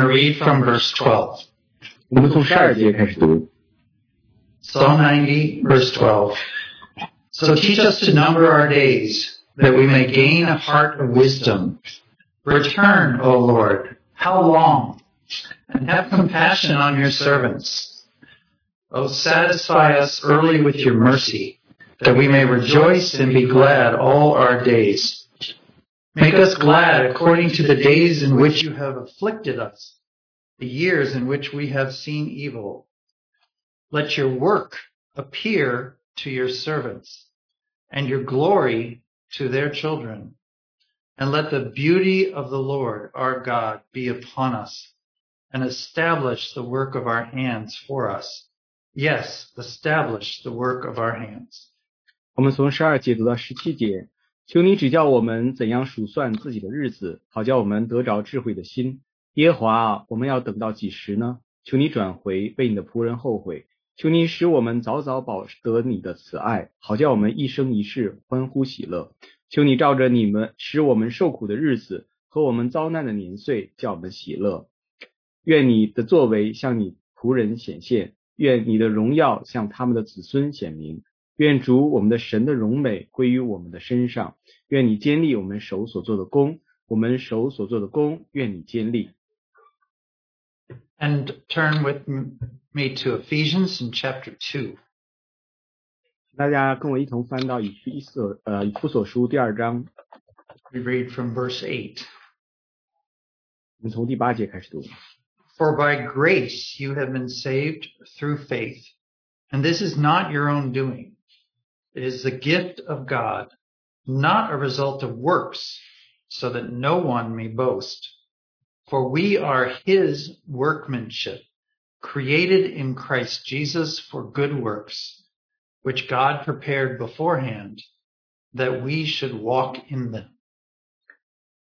I read from verse 12. 我们从十二节开始读。 Psalm 90, verse 12. So teach us to number our days, that we may gain a heart of wisdom. Return, O Lord, how long? And have compassion on your servants. O satisfy us early with your mercy, that we may rejoice and be glad all our days. Make us glad according to the days in which you have afflicted us, the years in which we have seen evil. Let your work appear to your servants, and your glory to their children. And let the beauty of the Lord our God be upon us, and establish the work of our hands for us. Yes, establish the work of our hands. 我们从十二节读到十七节， 求你指教我们怎样数算自己的日子，好叫我们得着智慧的心。耶和华啊，我们要等到几时呢？求你转回，为你的仆人后悔。求你使我们早早保得你的慈爱，好叫我们一生一世欢呼喜乐。求你照着你们使我们受苦的日子和我们遭难的年岁，叫我们喜乐。愿你的作为向你仆人显现，愿你的荣耀向他们的子孙显明。愿主我们的神的荣美归于我们的身上。愿你坚立我们手所做的功，我们手所做的功，愿你坚立。 And turn with me to Ephesians in chapter 2. 大家跟我一同翻到以弗所呃以弗所书第二章， We read from verse 8. 我们从第八节开始读。 For by grace you have been saved through faith, and this is not your own doing. It is the gift of God, not a result of works, so that no one may boast. For we are his workmanship, created in Christ Jesus for good works, which God prepared beforehand that we should walk in them.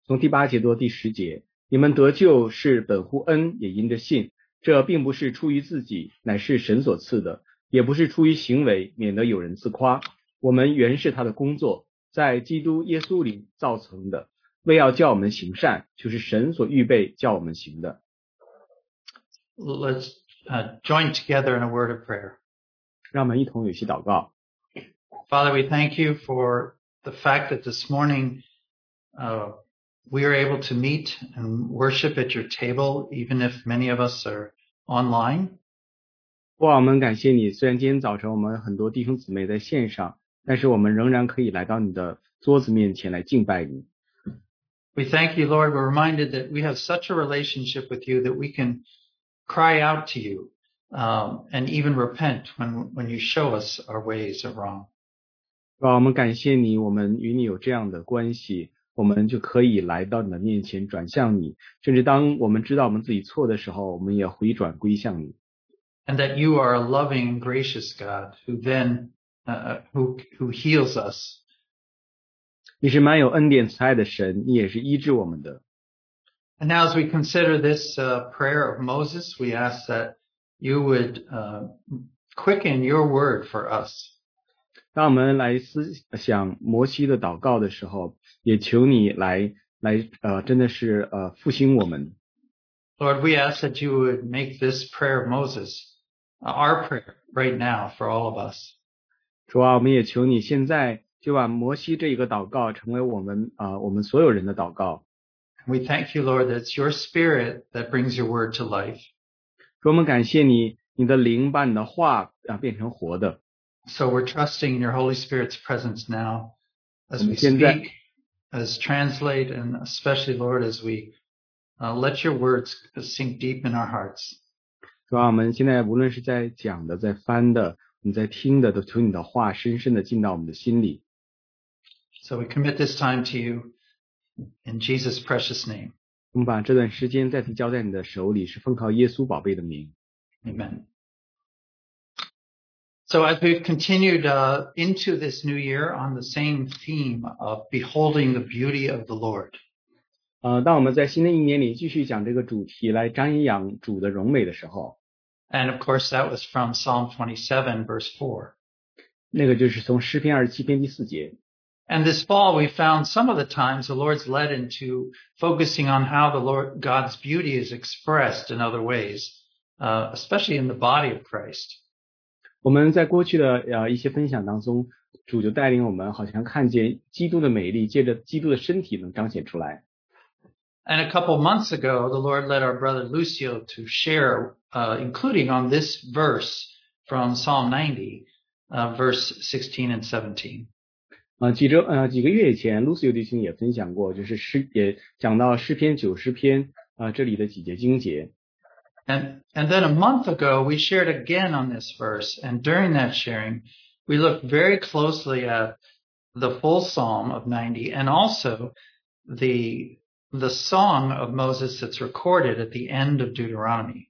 从第八节到第十节，你们得救是本乎恩，也因着信。这并不是出于自己，乃是神所赐的；也不是出于行为，免得有人自夸。 我们原是他的工作，在基督耶稣里造成的，为要叫我们行善，就是神所预备叫我们行的。 Let's uh, join together in a word of prayer. 让我们一同有些祷告。 Father, we thank you for the fact that this morning uh, we are able to meet and worship at your table, even if many of us are online. 哇，我们感谢你，虽然今天早晨我们很多弟兄姊妹在线上， 但是我们仍然可以来到你的桌子面前来敬拜你。 We thank you, Lord. We're reminded that we have such a relationship with you that we can cry out to you um, and even repent when when you show us our ways are wrong. 哇，我们感谢你，我们与你有这样的关系，我们就可以来到你的面前，转向你。甚至当我们知道我们自己错的时候，我们也回转归向你。 and that you are a loving and gracious God who then uh, who who heals us. 你是满有恩典慈爱的神，你也是医治我们的。 And now, as we consider this uh, prayer of Moses, we ask that you would uh, quicken your word for us. 当我们来思想摩西的祷告的时候，也求你来来呃，真的是呃复兴我们。 Lord, we ask that you would make this prayer of Moses uh, our prayer right now for all of us. 主啊，我们也求你现在就把摩西这一个祷告成为我们啊、呃我们所有人的祷告。 We thank you, Lord, that it's your spirit that brings your word to life. 主，我们感谢你，你的灵把你的话啊变成活的。 So we're trusting in your Holy Spirit's presence now as we现在- speak, as translate, and especially, Lord, as we uh, let your words sink deep in our hearts. 主啊，我们现在无论是在讲的、在翻的、 我们在听的，都求你的话深深的进到我们的心里。 So we commit this time to you in Jesus' precious name. 我们把这段时间再次交在你的手里，是奉靠耶稣宝贝的名。 Amen. So as we've continued uh, into this new year on the same theme of beholding the beauty of the Lord, 呃，当我们在新的一年里继续讲这个主题来瞻仰主的荣美的时候， and of course that was from Psalm 27 verse 4. 那个就是从诗篇二十七篇第四节。 And this fall, we found some of the times the Lord's led into focusing on how the Lord God's beauty is expressed in other ways, uh, especially in the body of Christ. 我们在过去的呃一些分享当中，主就带领我们，好像看见基督的美丽，借着基督的身体能彰显出来。 And a couple months ago, the Lord led our brother Lucio to share, uh, including on this verse from Psalm 90, uh, verse 16 and 17. 呃，几周呃几个月以前，Lucio 弟兄也分享过，就是诗也讲到诗篇九十篇啊、呃、这里的几节经节。 And, and then a month ago, we shared again on this verse. And during that sharing, we looked very closely at the full Psalm of 90 and also the, the song of Moses that's recorded at the end of Deuteronomy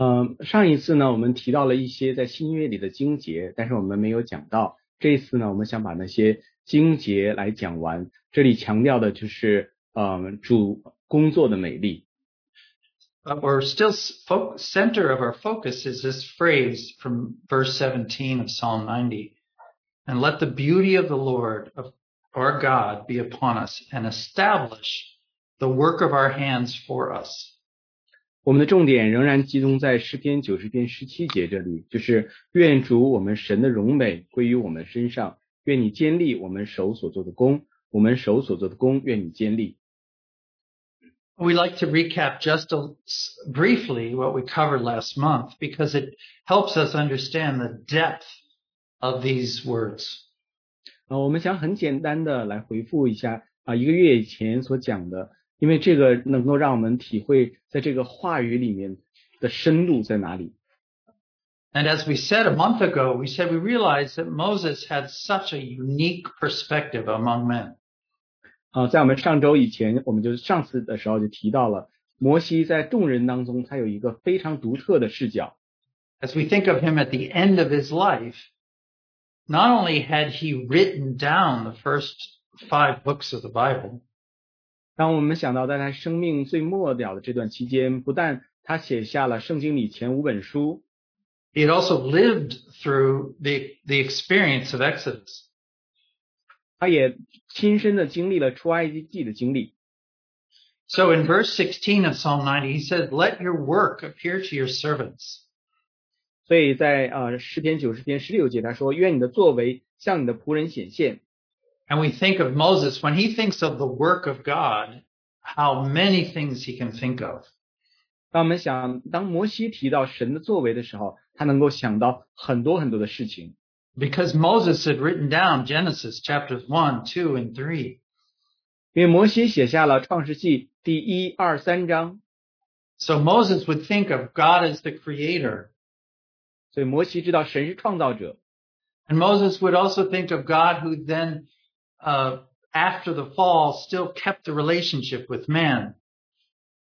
嗯，上一次呢，我们提到了一些在新约里的经节，但是我们没有讲到。这一次呢，我们想把那些经节来讲完。这里强调的就是，嗯，主工作的美丽。 But we're still fo- center of our focus is this phrase from verse 17 of Psalm 90. And let the beauty of the Lord of our God be upon us and establish the work of our hands for us. 我们的重点仍然集中在诗篇九十篇十七节这里，就是愿主我们神的荣美归于我们身上，愿你坚立我们手所做的功，我们手所做的功，愿你坚立。We like to recap just a, briefly what we covered last month because it helps us understand the depth of these words. 啊、我们想很简单的来回复一下啊、一个月以前所讲的，因为这个能够让我们体会在这个话语里面的深度在哪里。 And as we said a month ago, we said we realized that Moses had such a unique perspective among men. 啊、在我们上周以前，我们就上次的时候就提到了，摩西在众人当中，他有一个非常独特的视角。 As we think of him at the end of his life, not only had he written down the first five books of the Bible, 当我们想到在他生命最末了的这段期间，不但他写下了圣经里前五本书， he had also lived through the, the experience of Exodus. 他也亲身的经历了出埃及记的经历。 So in verse 16 of Psalm 90, he says, let your work appear to your servants. 所以在呃诗篇九十篇十六节他说：“愿你的作为向你的仆人显现。 And we think of Moses, when he thinks of the work of God, how many things he can think of. ”当我们想，当摩西提到神的作为的时候，他能够想到很多很多的事情， Because Moses had written down Genesis chapters 1, 2, and 3. 因为摩西写下了创世纪第一、二、三章， So Moses would think of God as the creator. 所以摩西知道神是创造者。 And Moses would also think of God who then, uh, after the fall, still kept the relationship with man.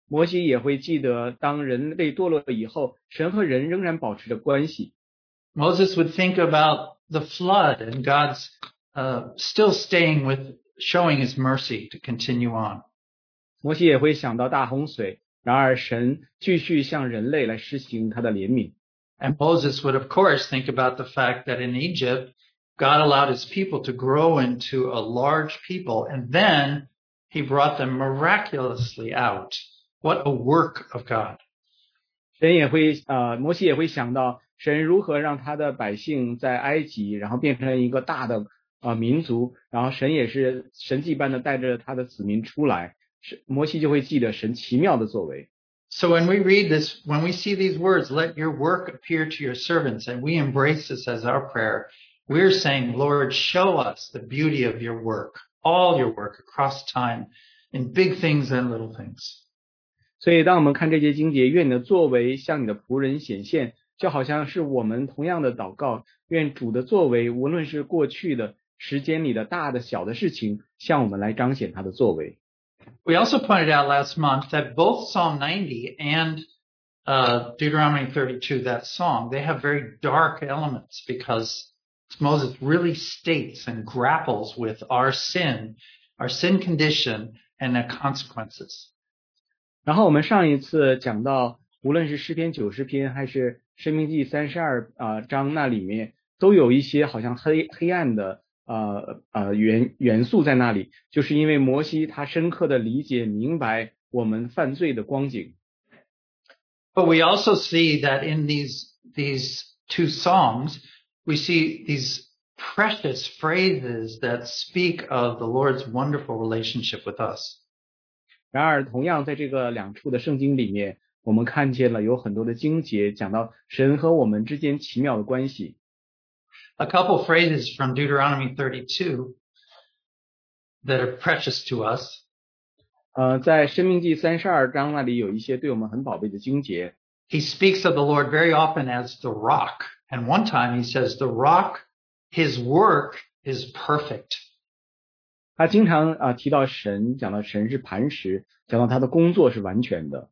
摩西也会记得，当人类堕落以后，神和人仍然保持着关系。 Moses would think about the flood and God's uh, still staying with, showing his mercy to continue on. 摩西也会想到大洪水，然而神继续向人类来施行他的怜悯。 And Moses would, of course, think about the fact that in Egypt, God allowed his people to grow into a large people, and then he brought them miraculously out. What a work of God. 神也会呃，摩西也会想到神如何让他的百姓在埃及，然后变成一个大的呃民族，然后神也是神迹般的带着他的子民出来，是摩西就会记得神奇妙的作为。 So when we read this, when we see these words, let your work appear to your servants, and we embrace this as our prayer, we're saying, Lord, show us the beauty of your work, all your work across time, in big things and little things. 所以，当我们看这节经节，愿你的作为向你的仆人显现，就好像是我们同样的祷告，愿主的作为，无论是过去的、 时间里的大的小的事情向我们来彰显他的作为。 We also pointed out last month that both Psalm 90 and uh, Deuteronomy 32, that song, they have very dark elements because Moses really states and grapples with our sin, our sin condition, and the consequences. 然后我们上一次讲到，无论是诗篇九十篇还是申命记三十二啊章，那里面都有一些好像黑黑暗的呃呃元元素在那里，就是因为摩西他深刻的理解明白我们犯罪的光景。But we also see that in these these two songs we see these precious phrases that speak of the Lord's wonderful relationship with us. 然而，同样在这个两处的圣经里面，我们看见了有很多的经节讲到神和我们之间奇妙的关系。A couple phrases from Deuteronomy 32 that are precious to us. 呃，在《申命记》三十二章那里有一些对我们很宝贝的经节。He speaks of the Lord very often as the rock. And one time he says, the rock, his work is perfect. 他经常啊、提到神，讲到神是磐石，讲到他的工作是完全的。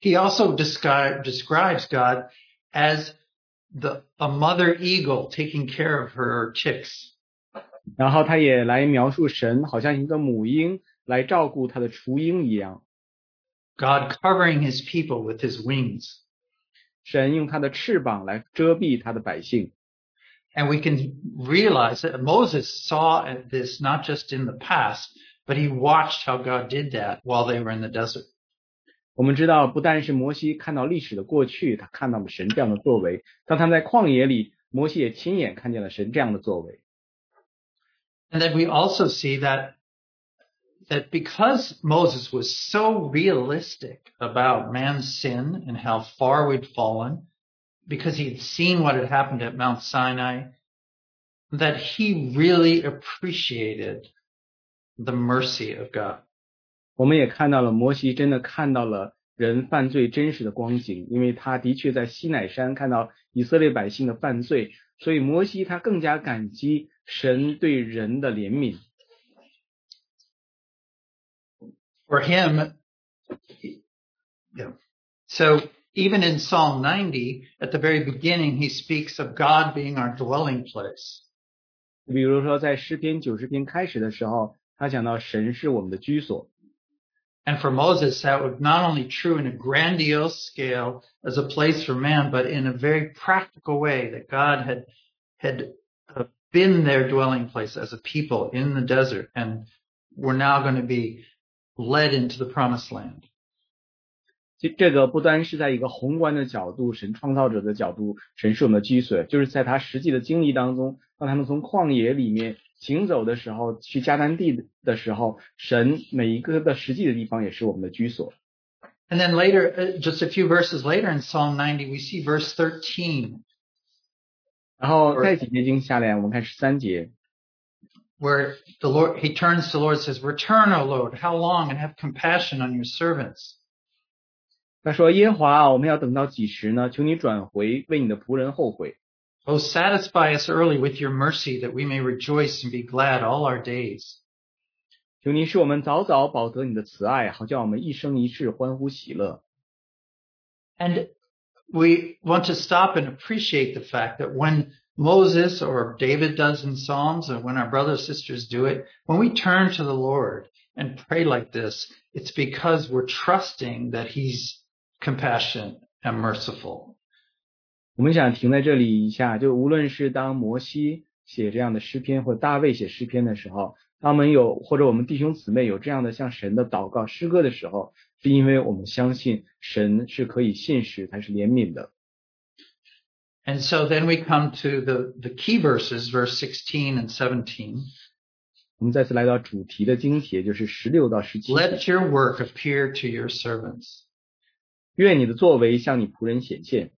He also describe, describes God as the, a mother eagle taking care of her chicks. 然后他也来描述神好像一个母鹰来照顾他的雏鹰一样， God covering his people with his wings. 神用他的翅膀来遮蔽他的百姓。 And we can realize that Moses saw this not just in the past, but he watched how God did that while they were in the desert. 我们知道，不但是摩西看到历史的过去，他看到了神这样的作为，当他在旷野里，摩西也亲眼看见了神这样的作为。 And then we also see that that because Moses was so realistic about man's sin and how far we'd fallen, because he had seen what had happened at Mount Sinai, that he really appreciated the mercy of God. 我们也看到了摩西真的看到了人犯罪真实的光景，因为他的确在西乃山看到以色列百姓的犯罪，所以摩西他更加感激神对人的怜悯。 For him, yeah. So even in Psalm 90, at the very beginning, he speaks of God being our dwelling place. 比如说在诗篇九十篇开始的时候，他讲到神是我们的居所。 And for Moses, that was not only true in a grandiose scale as a place for man, but in a very practical way that God had, had uh, been their dwelling place as a people in the desert. And we're now going to be led into the promised land. 这这个不单是在一个宏观的角度，神创造者的角度，神是我们的居所，就是在他实际的经历当中，当他们从旷野里面行走的时候，去迦南地的时候，神每一个的实际的地方也是我们的居所。 And then later, uh, just a few verses later in Psalm 90, we see verse 13, 然后再几节经下来，我们看十三节， where the Lord, he turns to the Lord and says, Return, O Lord, how long, and have compassion on your servants. 他说：“耶和华啊，我们要等到几时呢？求你转回，为你的仆人后悔。 Oh, satisfy us early with your mercy that we may rejoice and be glad all our days. 求你使我们早早饱得你的慈爱，好叫我们一生一世欢呼喜乐。 And we want to stop and appreciate the fact that when Moses or David does in Psalms or when our brothers and sisters do it, when we turn to the Lord and pray like this, it's because we're trusting that he's compassionate and merciful. 我们想停在这里一下，就无论是当摩西写这样的诗篇，或者大卫写诗篇的时候，他们有或者我们弟兄姊妹有这样的向神的祷告诗歌的时候，是因为我们相信神是可以信实，他是怜悯的。 And so then we come to the, the key verses, verse 16 and 17. 我们再次来到主题的经节，就是十六到十七节。 Let your work appear to your servants 愿你的作为向你仆人显现，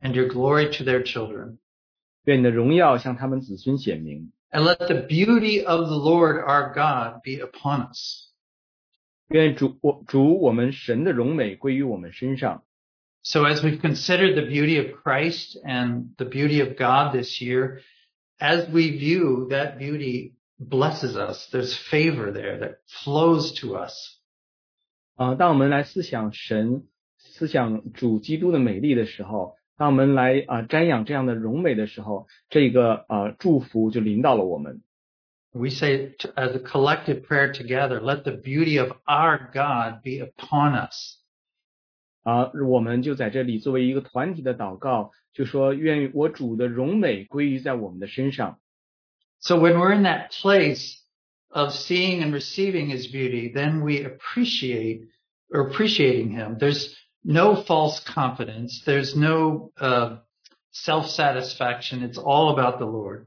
and your glory to their children. 愿你的荣耀向他们子孙显明。 And let the beauty of the Lord our God be upon us. 愿主我主我们神的荣美归于我们身上。 So as we've considered the beauty of Christ and the beauty of God this year, as we view that beauty blesses us. There's favor there that flows to us. 啊、当我们来思想神、思想主基督的美丽的时候，当我们来啊、瞻仰这样的荣美的时候，这个呃祝福就临到了我们。 We say to, as a collective prayer together, let the beauty of our God be upon us. 啊、我们就在这里作为一个团体的祷告，就说愿我主的荣美归于在我们的身上。 So when we're in that place of seeing and receiving his beauty, then we appreciate or appreciating him. There's no false confidence. There's no uh, self-satisfaction. It's all about the Lord.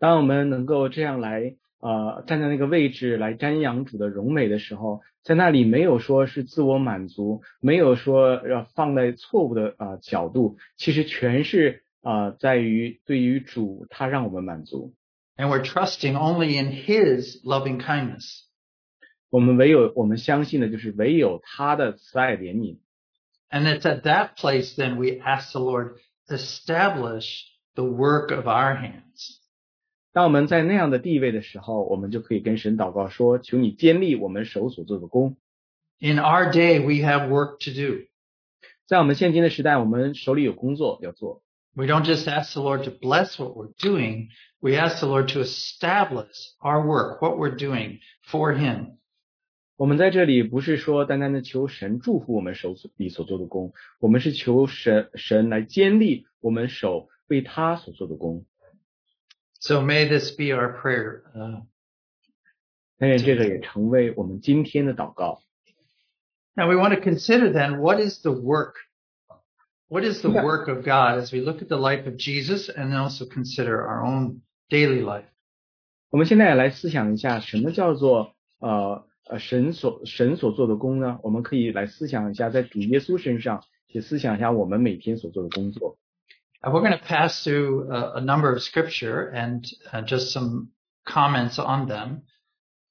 当我们能够这样来 呃站在那个位置来瞻仰主的荣美的时候，在那里没有说是自我满足，没有说要放在错误的呃角度，其实全是呃在于对于主他让我们满足。 And we're trusting only in his loving kindness. 我们唯有我们相信的就是唯有他的慈爱怜悯。 And it's at that place then we ask the Lord, establish the work of our hands. 当我们在那样的地位的时候，我们就可以跟神祷告说：“求你坚立我们手所做的工。 In our day, we have work to do. ”在我们现今的时代，我们手里有工作要做。 We don't just ask the Lord to bless what we're doing. We ask the Lord to establish our work, what we're doing for Him. 我们在这里不是说单单的求神祝福我们手里所做的工，我们是求神神来坚立我们手为他所做的工。 So may this be our prayer. Uh, 但愿这个也成为我们今天的祷告。 now we want to consider then what is the work? What is the Yeah. work of God as we look at the life of Jesus and then also consider our own daily life? 我们现在也来思想一下，什么叫做呃呃神所神所做的工呢？我们可以来思想一下，在主耶稣身上，也思想一下我们每天所做的工作。 Uh, we're going to pass through a, a number of scripture and uh, just some comments on them.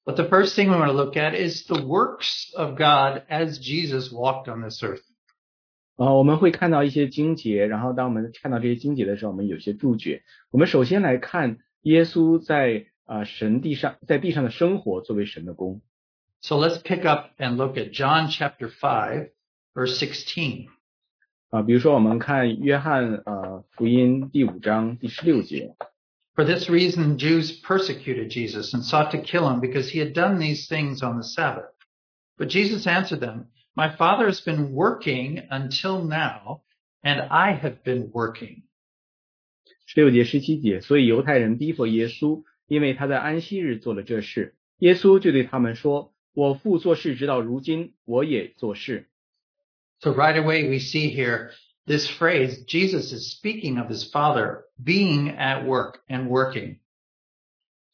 But the first thing we want to look at is the works of God as Jesus walked on this earth. 呃，我们会看到一些经节，然后当我们看到这些经节的时候，我们有些注解。我们首先来看耶稣在啊、呃神地上在地上的生活作为神的工。 So let's pick up and look at John chapter 5, verse 16. 啊、比如说我们看约翰呃福音第五章第十六节， For this reason, Jews persecuted Jesus and sought to kill him because he had done these things on the Sabbath. But Jesus answered them, My Father has been working until now, and I have been working. 十六节、十七节，所以犹太人逼迫耶稣，因为他在安息日做了这事。耶稣就对他们说：“我父做事直到如今，我也做事。 So right away we see here this phrase, Jesus is speaking of his Father being at work and working.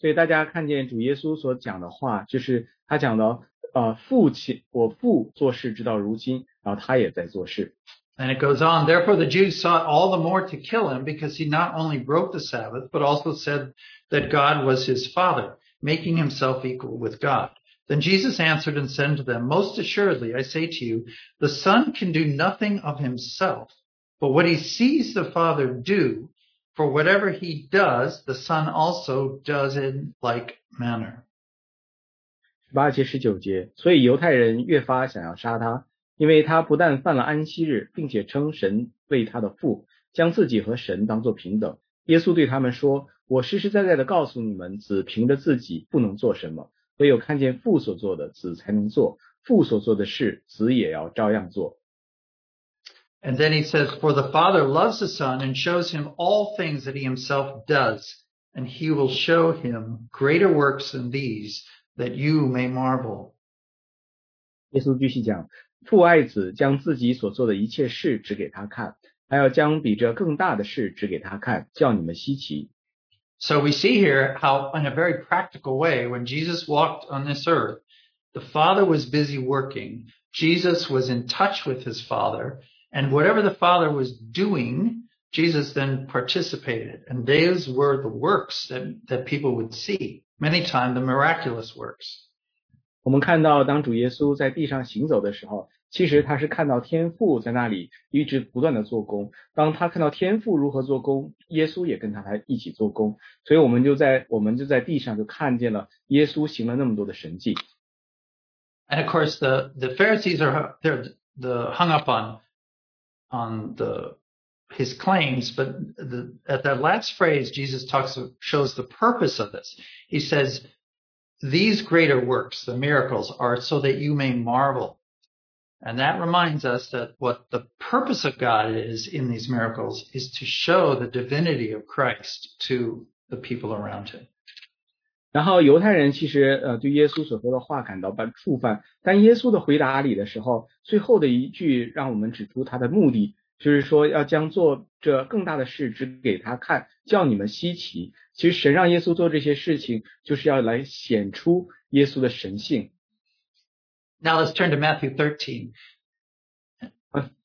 ”所以大家看见主耶稣所讲的话，就是他讲的呃父亲，我父做事直到如今，然后他也在做事。 And it goes on, therefore the Jews sought all the more to kill him because he not only broke the Sabbath, but also said that God was his Father, making himself equal with God. Then Jesus answered and said to them, Most assuredly, I say to you, the Son can do nothing of himself, but what he sees the Father do, for whatever he does, the Son also does in like manner. 十八节、十九节，所以犹太人越发想要杀他，因为他不但犯了安息日，并且称神为他的父，将自己和神当作平等。耶稣对他们说：“我实实在在的告诉你们，子凭着自己不能做什么， 唯有看见父所做的，子才能做；父所做的事，子也要照样做。” And then he says, For the Father loves the Son and shows him all things that he himself does, and he will show him greater works than these, that you may marvel. 耶稣继续讲：“父爱子，将自己所做的一切事指给他看，还要将比这更大的事指给他看，叫你们稀奇。” So we see here how, in a very practical way, when Jesus walked on this earth, the Father was busy working. Jesus was in touch with his Father, and whatever the Father was doing, Jesus then participated. And those were the works that, that people would see. Many times the miraculous works. 我们看到，当主耶稣在地上行走的时候， 其实他是看到天父在那里一直不断的做工。当他看到天父如何做工，耶稣也跟他他一起做工。所以我们就在我们就在地上就看见了耶稣行了那么多的神迹。And of course, the the Pharisees are they're the hung up on on the his claims, but the, at that last phrase, Jesus talks shows the purpose of this. He says, "These greater works, the miracles, are so that you may marvel." And that reminds us that what the purpose of God is in these miracles is to show the divinity of Christ to the people around him. 然后犹太人其实呃对耶稣所说的话感到半触犯，但耶稣的回答里的时候，最后的一句让我们指出他的目的，就是说要将做这更大的事指给他看，叫你们稀奇。其实神让耶稣做这些事情，就是要来显出耶稣的神性。Now let's turn to Matthew 13,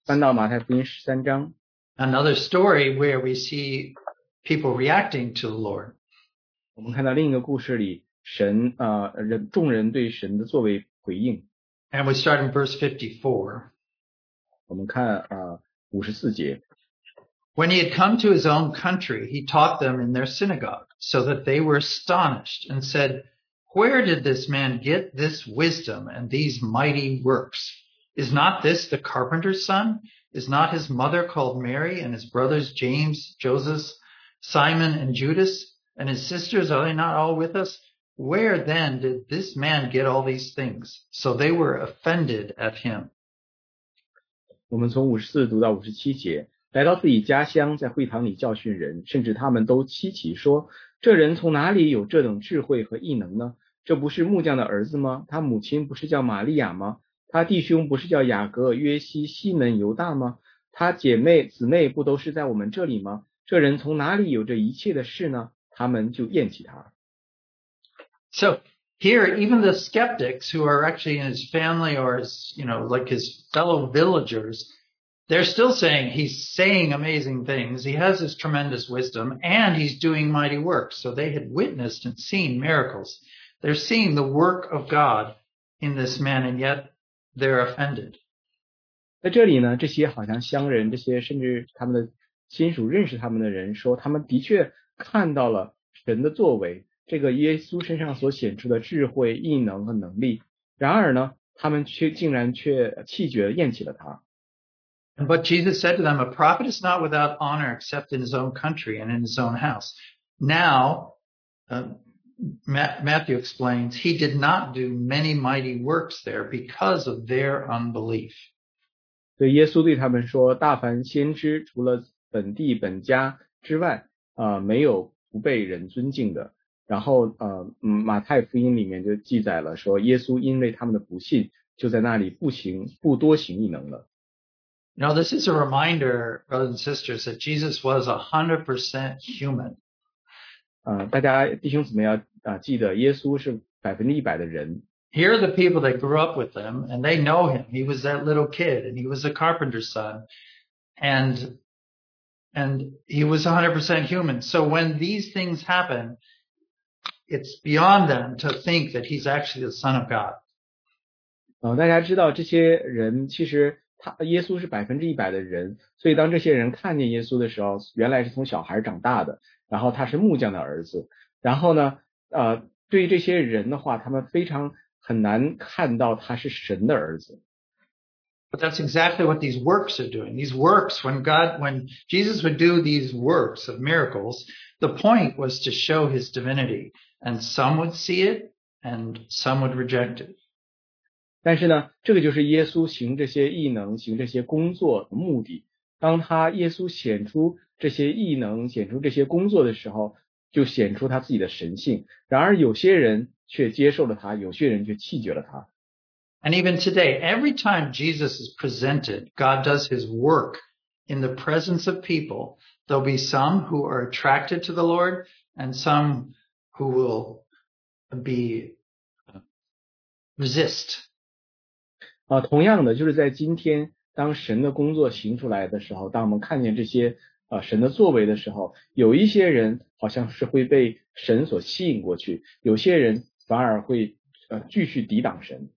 翻到马太福音十三章， another story where we see people reacting to the Lord. 我们看到另一个故事里，神呃人众人对神的作为回应。 And we start in verse 54. 我们看呃五十四节， When he had come to his own country, he taught them in their synagogue, so that they were astonished and said, Where did this man get this wisdom and these mighty works? Is not this the carpenter's son? Is not his mother called Mary and his brothers James, Joseph, Simon, and Judas? And his sisters, are they not all with us? Where then did this man get all these things? So they were offended at him. 我们从五十四读到五十七节，来到自己家乡，在会堂里教训人，甚至他们都稀奇说：这人从哪里有这等智慧和异能呢？ 这不是木匠的儿子吗？他母亲不是叫玛利亚吗？他弟兄不是叫雅各、约西、西门、犹大吗？他姐妹姊妹不都是在我们这里吗？这人从哪里有这一切的事呢？他们就厌弃他。 So here, even the skeptics who are actually in his family or his, you know, like his fellow villagers, they're still saying he's saying amazing things. He has this tremendous wisdom and he's doing mighty works. So they had witnessed and seen miracles. They're seeing the work of God in this man and yet they're offended. 在这里呢，这些好像乡人，这些甚至他们的亲属认识他们的人说，他们的确看到了神的作为，这个耶稣身上所显出的智慧、异能和能力。然而呢，他们却竟然却弃绝厌弃了他。 But Jesus said to them, a prophet is not without honor except in his own country and in his own house. Now, uh, Ma- Matthew explains he did not do many mighty works there because of their unbelief. 所以耶稣对他们说：“大凡先知，除了本地本家之外，啊、没有不被人尊敬的。”然后呃，嗯，马太福音里面就记载了说，耶稣因为他们的不信，就在那里不行不多行异能了。 Now, this is a reminder, brothers and sisters, that Jesus was a hundred percent human. 啊、大家弟兄姊妹要 啊、记得，耶稣是百分之一百的人。 Here are the people that grew up with him and they know him. He was that little kid and he was a carpenter's son and, and he was 100% human. So when these things happen, it's beyond them to think that he's actually the son of God. 呃，大家知道这些人其实他耶稣是百分之一百的人，所以当这些人看见耶稣的时候，原来是从小孩长大的，然后他是木匠的儿子，然后呢， 呃，对于这些人的话，他们非常很难看到他是神的儿子。 But that's exactly what these works are doing. These works, when God, when Jesus would do these works of miracles, the point was to show his divinity and some would see it and some would reject it. 但是呢，这个就是耶稣行这些异能、行这些工作的目的。当他耶稣显出这些异能、显出这些工作的时候， 就显出他自己的神性。然而有些人却接受了他，有些人却弃绝了他。 And even today, every time Jesus is presented, God does his work in the presence of people. There'll be some who are attracted to the Lord and some who will be resist. 啊，同样的，就是在今天，当神的工作行出来的时候，当我们看见这些 啊神的作为的时候，有一些人好像是会被神所吸引过去，有些人反而会呃继续抵挡神。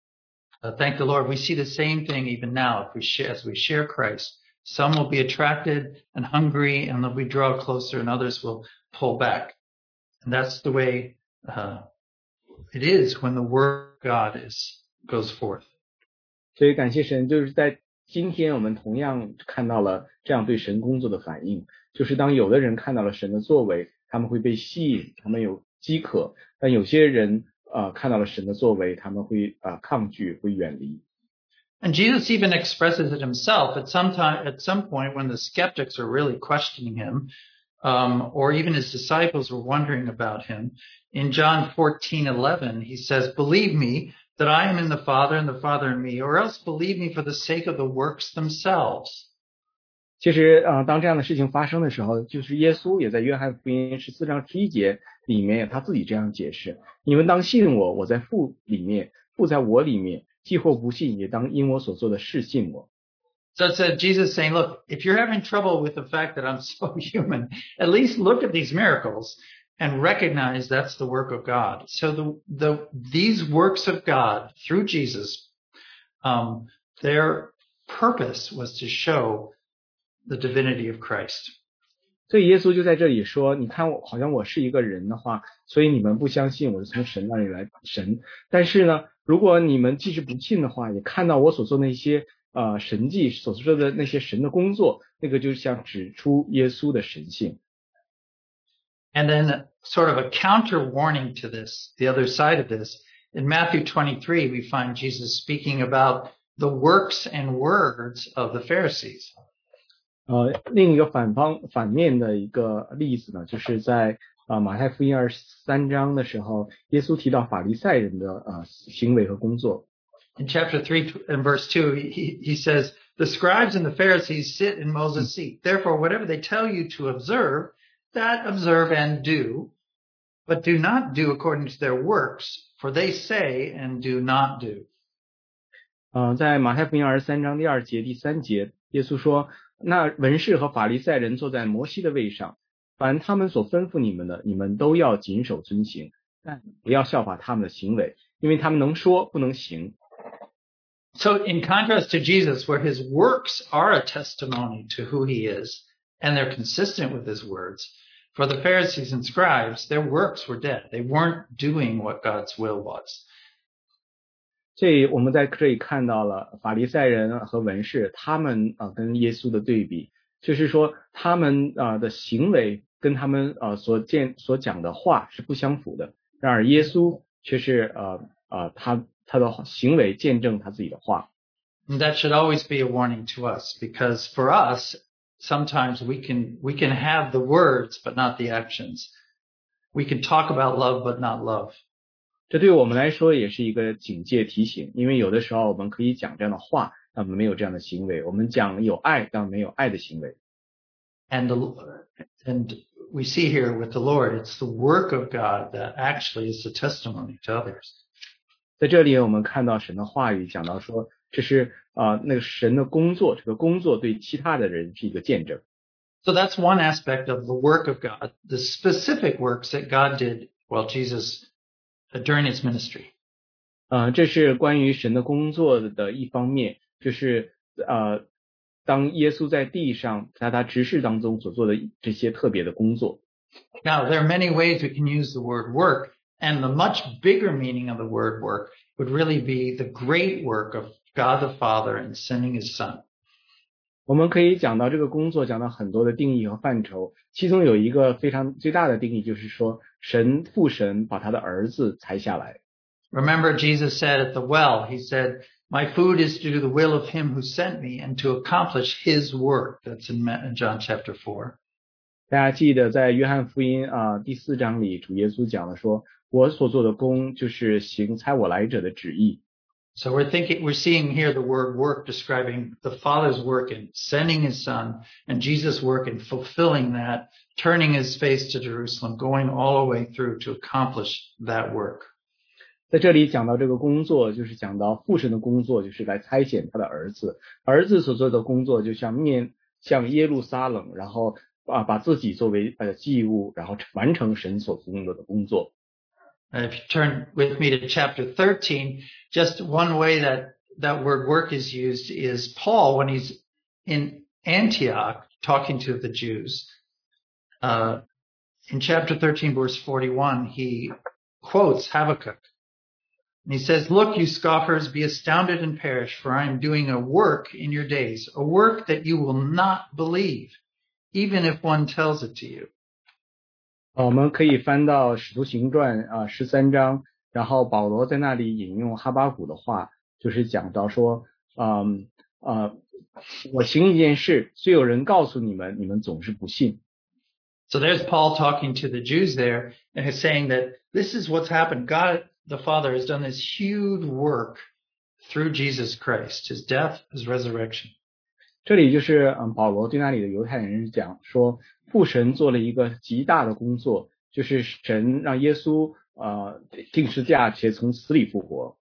uh, thank the Lord, we see the same thing even now. If we share, as we share Christ, some will be attracted and hungry, and they'll be drawn closer, and others will pull back. And that's the way uh, it is when the word of God is goes forth. 所以感谢神，就是在 今天我们同样看到了这样对神工作的反应，就是当有的人看到了神的作为，他们会被吸引，他们有饥渴；但有些人呃看到了神的作为，他们会呃抗拒，会远离。 And Jesus even expresses it himself at some time, at some point when the skeptics are really questioning him, um, or even his disciples were wondering about him. In John 14:11, he says, "Believe me that I am in the Father and the Father in me, or else believe me for the sake of the works themselves." 其实，呃，当这样的事情发生的时候，就是耶稣也在约翰福音十四章十一节里面他自己这样解释：你们当信我，我在父里面，父在我里面。既或不信，也当因我所做的事信我。 So it's uh, Jesus saying, look, if you're having trouble with the fact that I'm so human, at least look at these miracles and recognize that's the work of God. So the, the, these works of God through Jesus, um, their purpose was to show the divinity of Christ. 所以耶稣就在这里说：“你看我好像我是一个人的话，所以你们不相信我是从神那里来神。但是呢，如果你们即使不信的话，也看到我所做那些呃神迹所做的那些神的工作，那个就像指出耶稣的神性。 ” And then sort of a counter warning to this, the other side of this, in Matthew 23, we find Jesus speaking about the works and words of the Pharisees. 呃，另一个反方反面的一个例子呢，就是在啊、呃、马太福音二十三章的时候，耶稣提到法利赛人的呃行为和工作。 In chapter 3 and verse 2, he, he says, The scribes and the Pharisees sit in Moses' seat. Therefore, whatever they tell you to observe, that observe and do, but do not do according to their works, for they say and do not do. 呃，在马太福音二十三章第二节、第三节，耶稣说：“那文士和法利赛人坐在摩西的位上，凡他们所吩咐你们的，你们都要谨守遵行，但不要效法他们的行为，因为他们能说不能行。 So, in contrast to Jesus, where his works are a testimony to who he is, and they're consistent with his words, for the Pharisees and scribes, their works were dead. They weren't doing what God's will was. 所以我们在这里看到了法利赛人和文士他们啊、呃、跟耶稣的对比，就是说他们啊、呃、的行为跟他们呃所见所讲的话是不相符的，然而耶稣却是呃呃他他的行为见证他自己的话。 And that should always be a warning to us because for us, sometimes we can, we can have the words, but not the actions. We can talk about love, but not love. 这对我们来说也是一个警戒提醒，因为有的时候我们可以讲这样的话，但我们没有这样的行为；我们讲有爱，但没有爱的行为。 And the, and we see here with the Lord, it's the work of God that actually is the testimony to others. 在这里，我们看到神的话语讲到说，这是 啊、呃、那个神的工作，这个工作对其他的人是一个见证。 So that's one aspect of the work of God, the specific works that God did while Jesus during his ministry. 呃，这是关于神的工作的一方面，就是呃，当耶稣在地上在他执事当中所做的这些特别的工作。 Now, there are many ways we can use the word work, and the much bigger meaning of the word work would really be the great work of God the Father in sending his Son. 我们可以讲到这个工作，讲到很多的定义和范畴，其中有一个非常最大的定义，就是说神父神把他的儿子裁下来。 Remember, Jesus said at the well, he said, My food is to do the will of him who sent me and to accomplish his work. That's in Ma- in John chapter 4. 大家记得在约翰福音啊第四章里，主耶稣讲了说：“我所做的工就是行差我来者的旨意。” ” So we're thinking, we're seeing here the word work describing the Father's work in sending his Son and Jesus' work in fulfilling that, turning his face to Jerusalem, going all the way through to accomplish that work. 在这里讲到这个工作，就是讲到父神的工作，就是来差遣他的儿子。儿子所做的工作，就像面向耶路撒冷，然后啊把自己作为呃祭物，然后完成神所工作的工作。 And if you turn with me to chapter 13, just one way that that word work is used is Paul when he's in Antioch talking to the Jews. Uh, in chapter 13, verse 41, he quotes Habakkuk. And he says, Look, you scoffers, be astounded and perish, for I am doing a work in your days, a work that you will not believe, even if one tells it to you. 呃我们可以翻到《使徒行传》啊十三章，然后保罗在那里引用哈巴谷的话，就是讲到说，嗯呃，我行一件事，虽有人告诉你们，你们总是不信。 So there's Paul talking to the Jews there, and he's saying that this is what's happened. God the Father has done this huge work through Jesus Christ, his death, his resurrection. 这里就是嗯，保罗对那里的犹太人讲说，父神做了一个极大的工作，就是神让耶稣呃定十字架且从死里复活。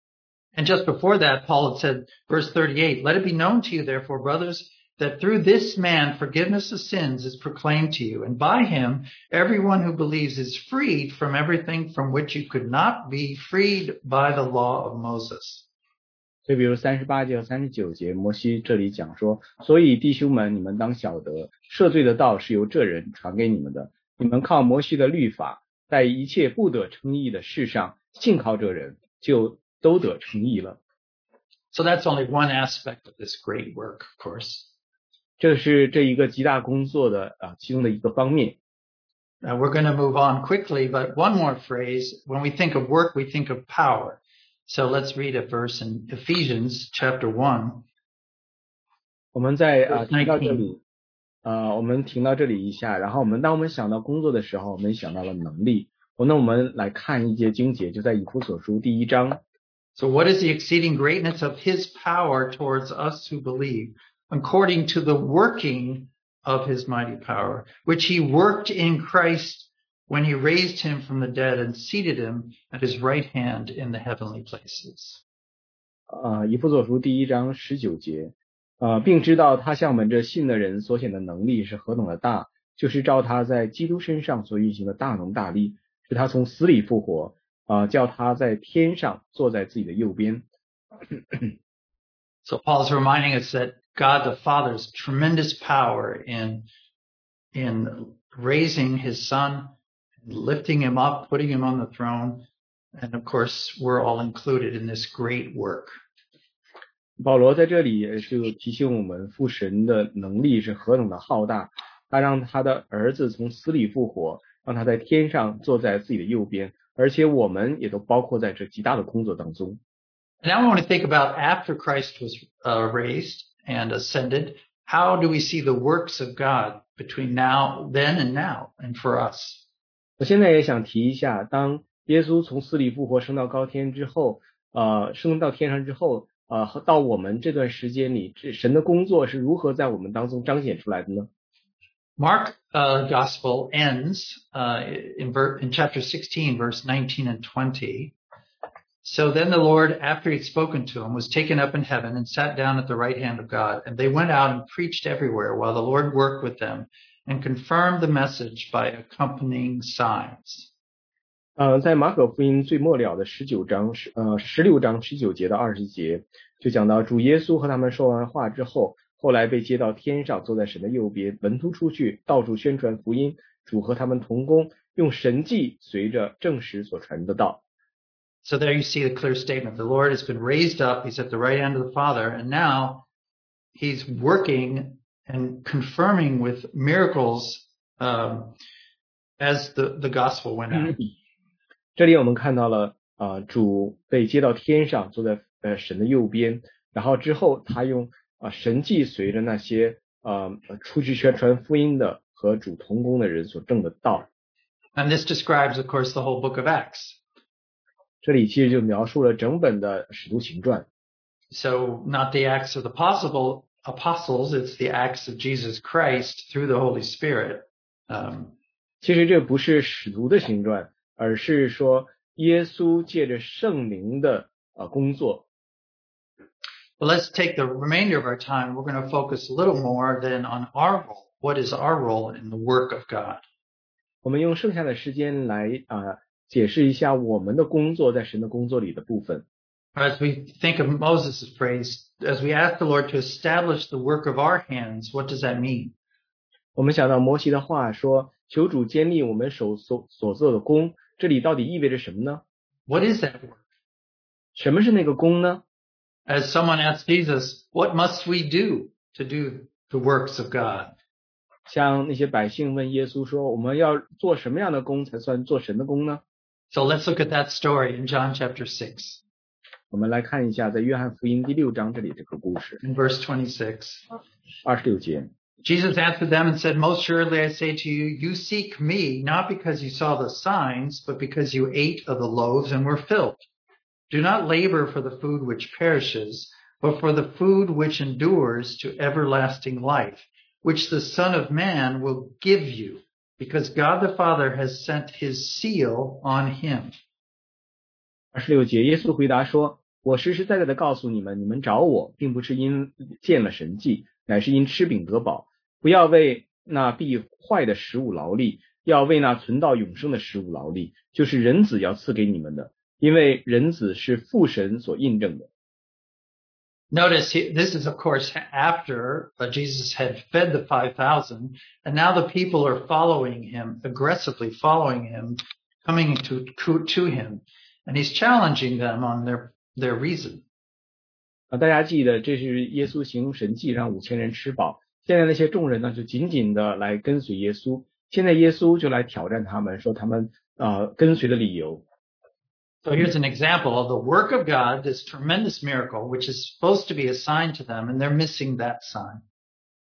And just before that, Paul had said, verse 38, let it be known to you, therefore, brothers, that through this man forgiveness of sins is proclaimed to you, and by him everyone who believes is freed from everything from which you could not be freed by the law of Moses. 所以，比如三十八节和三十九节，摩西这里讲说，所以弟兄们，你们当晓得，赦罪的道是由这人传给你们的。你们靠摩西的律法，在一切不得称义的事上，信靠这人，就都得称义了。So that's only one aspect of this great work, of course. 这是这一个极大工作的啊其中的一个方面。Now we're going to move on quickly, but one more phrase. When we think of work, we think of power. So let's read a verse in Ephesians chapter 1. 我们在啊 Verse 停到这 19里，呃，我们停到这里一下，然后我们当我们想到工作的时候，我们想到了能力。那我们来看一节经节，就在以弗所书第一章。 So what is the exceeding greatness of his power towards us who believe, according to the working of his mighty power, which he worked in Christ when he raised him from the dead and seated him at his right hand in the heavenly places. 呃，以弗所书第一章十九节，呃，并知道他向我们这信的人所显的能力是何等的大，就是照他在基督身上所运行的大能大力，使他从死里复活，啊、叫他在天上坐在自己的右边。 So Paul is reminding us that God the Father's tremendous power in, in raising his son, lifting him up, putting him on the throne. And of course, we're all included in this great work. 保罗在这里也就提醒我们，父神的能力是何等的浩大，他让他的儿子从死里复活，让他在天上坐在自己的右边，而且我们也都包括在这极大的工作当中。 And now I want to think about after Christ was uh, raised and ascended, how do we see the works of God between now, then and now, and for us? 我现在也想提一下，当耶稣从死里复活升到高天之后，呃，升到天上之后，呃，和到我们这段时间里，这神的工作是如何在我们当中彰显出来的呢？ Mark uh, gospel ends uh, in, ver- in chapter 16, verse 19 and 20. So then the Lord, after he'd spoken to him, was taken up in heaven and sat down at the right hand of God. And they went out and preached everywhere while the Lord worked with them and confirmed the message by accompanying signs. 呃，在马可福音最末了的十九章十呃十六章十九节到二十节，就讲到主耶稣和他们说完话之后，后来被接到天上，坐在神的右边，门徒出去到处宣传福音，主和他们同工，用神迹随着证实所传的道。 So there you see the clear statement. The Lord has been raised up. He's at the right hand of the Father. And now he's working and confirming with miracles um, as the, the gospel went out. 这里我们看到了啊、呃主被接到天上，坐在呃神的右边，然后之后他用啊、呃神迹随着那些呃出去宣传福音的和主同工的人所证的道。 And this describes, of course, the whole book of Acts. 这里其实就描述了整本的使徒行传， So not the acts of the possible apostles, it's the acts of Jesus Christ through the Holy Spirit. Um, 其实这不是使徒的行传，而是说耶稣借着圣灵的呃工作。 but let's take the remainder of our time. We're going to focus a little more then on our role. What is our role in the work of God? 我们用剩下的时间来啊、呃解释一下我们的工作在神的工作里的部分。 As we think of Moses' phrase, as we ask the Lord to establish the work of our hands, what does that mean? 我们想到摩西的话说：“求主建立我们手所所做的功。”这里到底意味着什么呢？ What is that work? 什么是那个功呢？ As someone asked Jesus, what must we do to do the works of God? 像那些百姓问耶稣说：“我们要做什么样的功才算做神的功呢 So let's look at that story in John chapter 6, 我们来看一下，在约翰福音第六章这里这个故事， in verse 26. 二十六节。 Jesus answered them and said, Most surely I say to you, you seek me not because you saw the signs, but because you ate of the loaves and were filled. Do not labor for the food which perishes, but for the food which endures to everlasting life, which the Son of Man will give you, because God the Father has sent his seal on him. 二十六节，耶稣回答说：“我实实在在的告诉你们，你们找我，并不是因见了神迹，乃是因吃饼得饱。不要为那必坏的食物劳力，要为那存到永生的食物劳力，就是人子要赐给你们的，因为人子是父神所印证的。” Notice he, this is, of course, after uh, Jesus had fed the 5,000, and now the people are following him, aggressively following him, coming to, to him, and he's challenging them on their, their reason. 啊，大家记得这是耶稣行神迹让五千人吃饱，现在那些众人呢就紧紧的来跟随耶稣，现在耶稣就来挑战他们，说他们呃跟随的理由。 So here's an example of the work of God, this tremendous miracle, which is supposed to be a sign to them, and they're missing that sign.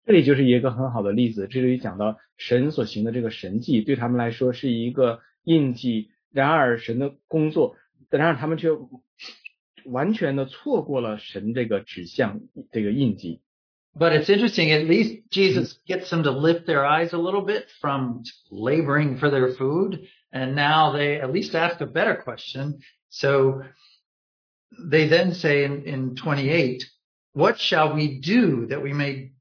这里就是一个很好的例子，这里讲到神所行的这个神迹对他们来说是一个印记，然而神的工作， 然而他们却完全的错过了神这个指向这个印记。 But it's interesting, at least Jesus gets them to lift their eyes a little bit from laboring for their food. And now they at least ask a better question. So they then say in, in 28, what shall we do that we may,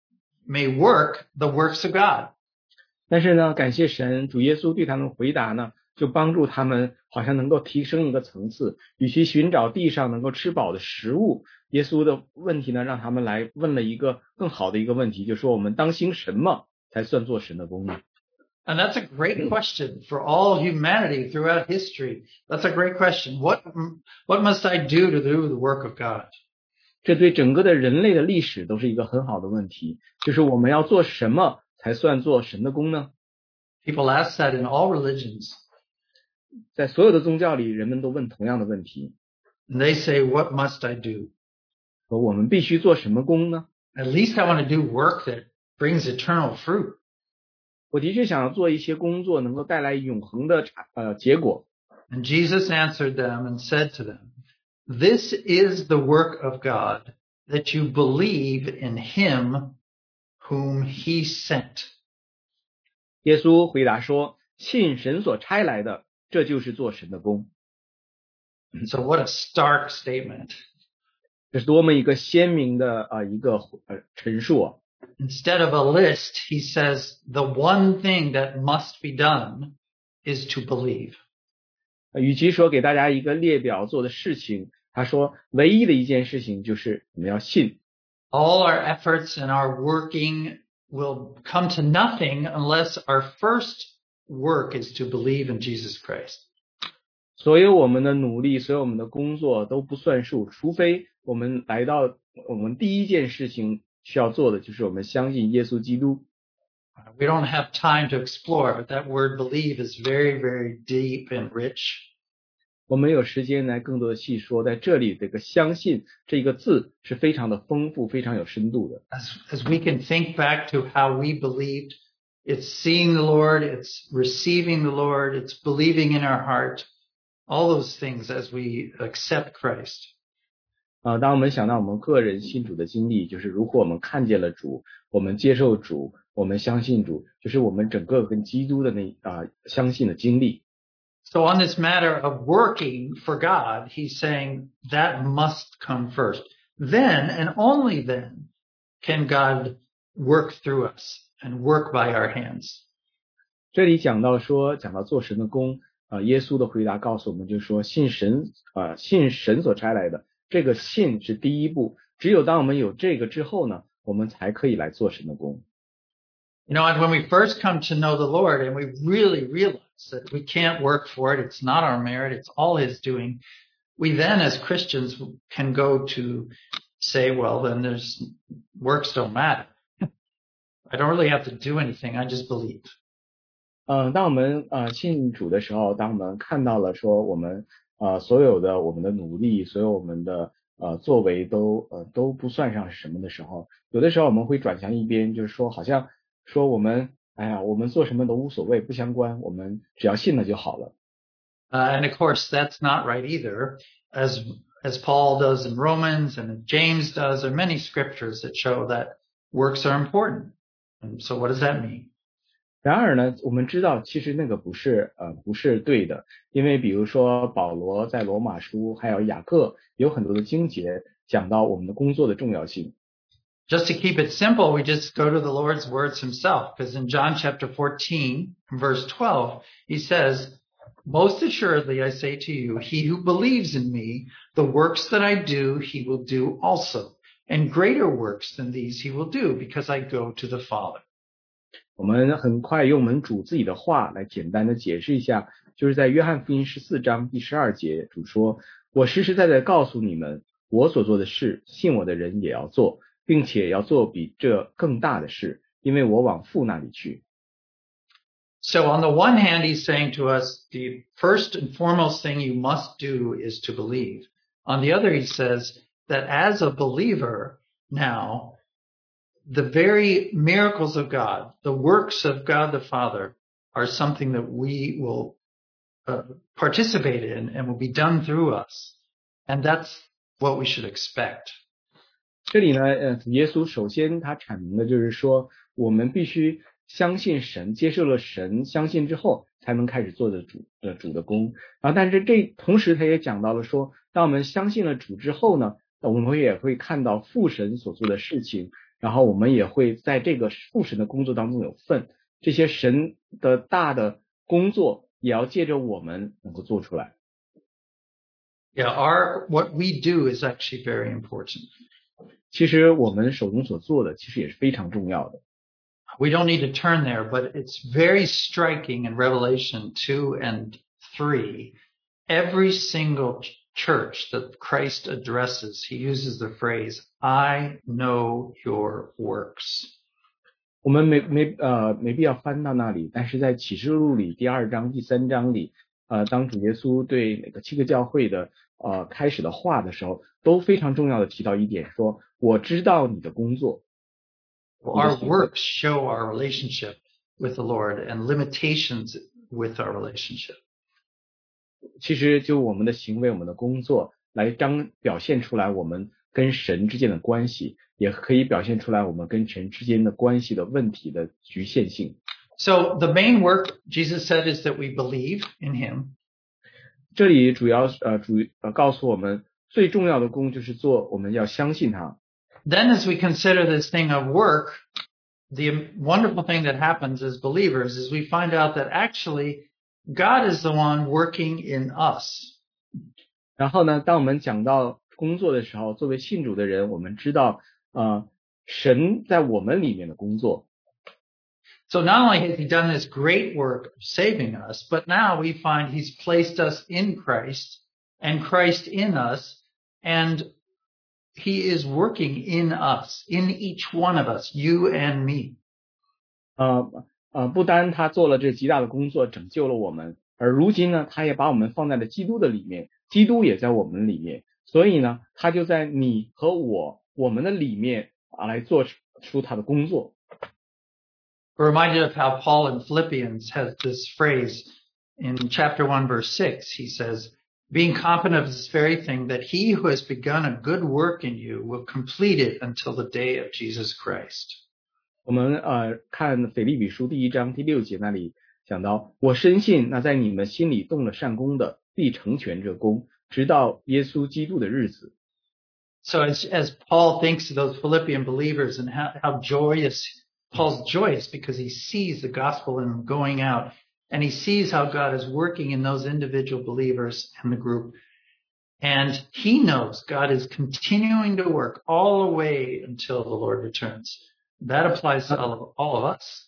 may work the works of God? 但是呢，感谢神，主耶稣对他们回答呢， 就帮助他们好像能够提升一个层次，与其寻找地上能够吃饱的食物，耶稣的问题呢，让他们来问了一个更好的一个问题，就说我们当心什么才算做神的工呢？And that's a great question for all humanity throughout history. That's a great question. What, what must I do to do the work of God? 这对整个的人类的历史都是一个很好的问题，就是我们要做什么才算做神的工呢？People ask that in all religions. 在所有的宗教里，人们都问同样的问题： And they say, what must I do? 说我们必须做什么工呢？ At least I want to do work that brings eternal fruit. 我的确想要做一些工作，能够带来永恒的呃结果。 And Jesus answered them and said to them, This is the work of God, that you believe in him whom he sent. 耶稣回答说：“信神所差来的， 这就是做神的工。 So what a stark statement. ”这是多么一个鲜明的啊、呃、一个呃陈述啊！ Instead of a list, he says the one thing that must be done is to believe. 呃与其说给大家一个列表做的事情，他说唯一的一件事情就是我们要信。 All our efforts and our working will come to nothing unless our first work is to believe in Jesus Christ. 所有我们的努力，所有我们的工作都不算数，除非我们来到我们第一件事情需要做的，就是我们相信耶稣基督。 We don't have time to explore, but that word believe is very, very deep and rich. 我们有时间来更多的细说，在这里这个相信这个字是非常的丰富，非常有深度的。 As, as we can think back to how we believed, it's seeing the Lord, it's receiving the Lord, it's believing in our heart, all those things as we accept Christ. 啊、当我们想到我们个人信主的经历，就是如果我们看见了主，我们接受主，我们相信主，就是我们整个跟基督的那啊、相信的经历。 So on this matter of working for God, he's saying that must come first. Then and only then can God work through us and work by our hands. 这里讲到说，讲到做神的工，啊、耶稣的回答告诉我们，就是说信神啊、信神所差来的， 这个信是第一步，只有当我们有这个之后呢，我们才可以来做神的工。 You know, and when we first come to know the Lord and we really realize that we can't work for it, it's not our merit, it's all His doing, we then as Christians can go to say, well, then there's works don't matter. I don't really have to do anything. I just believe. 嗯，当我们呃信主的时候，当我们看到了说我们呃所有的我们的努力，所有我们的呃作为都呃都不算上是什么的时候，有的时候我们会转向一边，就是说好像说我们哎呀，我们做什么都无所谓，不相关，我们只要信了就好了。 Uh, and of course, that's not right either, as as Paul does in Romans and as James does. There are many scriptures that show that works are important. And so, what does that mean? 然而呢，我们知道其实那个不是呃不是对的，因为比如说保罗在罗马书还有雅各有很多的经节讲到我们的工作的重要性。 Just to keep it simple, we just go to the Lord's words himself, because in John chapter 14, verse 12, he says, Most assuredly I say to you, he who believes in me, the works that I do, he will do also. And greater works than these he will do, because I go to the Father. 我们很快用我们主自己的话来简单的解释一下，就是在约翰福音十四章第十二节，主说：“我实实在在告诉你们，我所做的事，信我的人也要做，并且要做比这更大的事，因为我往父那里去。” So on the one hand, he's saying to us, the first and foremost thing you must do is to believe. On the other, he says that as a believer now, the very miracles of God, the works of God the Father are something that we will uh, participate in and will be done through us. And that's what we should expect. 这里呢，呃，主耶稣首先他阐明的就是说，我们必须相信神，接受了神，相信之后才能开始做的主呃主的工。然后，但是这同时他也讲到了说，当我们相信了主之后呢， 我们也会看到父神所做的事情，然后我们也会在这个父神的工作当中有份。这些神的大的工作也要借着我们能够做出来。 Yeah, our, what we do is actually very important. 其实我们手中所做的，其实也是非常重要的。 We don't need to turn there, but it's very striking in Revelation 2 and 3. Every single ch- church that Christ addresses, he uses the phrase, I know your works. 我们没没呃没必要翻到那里，但是在启示录里第二章、第三章里，呃，当主耶稣对那个七个教会的呃开始的话的时候，都非常重要的提到一点，说我知道你的工作， Our works show our relationship with the Lord and limitations with our relationship. 其实就我们的行为、我们的工作来彰表现出来我们跟神之间的关系，也可以表现出来我们跟神之间的关系的问题的局限性。 So the main work Jesus said is that we believe in him. 这里主要呃主呃告诉我们最重要的功就是做我们要相信他。 Then as we consider this thing of work, the wonderful thing that happens as believers is we find out that actually God is the one working in us. 然后呢，当我们讲到工作的时候，作为信主的人，我们知道呃神在我们里面的工作。 So not only has he done this great work of saving us, but now we find he's placed us in Christ and Christ in us and he is working in us, in each one of us, you and me. 呃 呃，不单他做了这极大的工作，拯救了我们，而如今呢，他也把我们放在了基督的里面，基督也在我们里面，所以呢，他就在你和我我们的里面啊来做出他的工作。 We're reminded of how Paul in Philippians has this phrase in chapter 1 verse 6. He says, being confident of this very thing, that he who has begun a good work in you will complete it until the day of Jesus Christ. 我们呃看腓立比书第一章第六节那里讲到，我深信那在你们心里动了善功的，必成全这功，直到耶稣基督的日子。So as as Paul thinks of those Philippian believers and how how joyous Paul's joyous because he sees the gospel in them going out and he sees how God is working in those individual believers and the group. And he knows God is continuing to work all the way until the Lord returns that applies to all of, all of us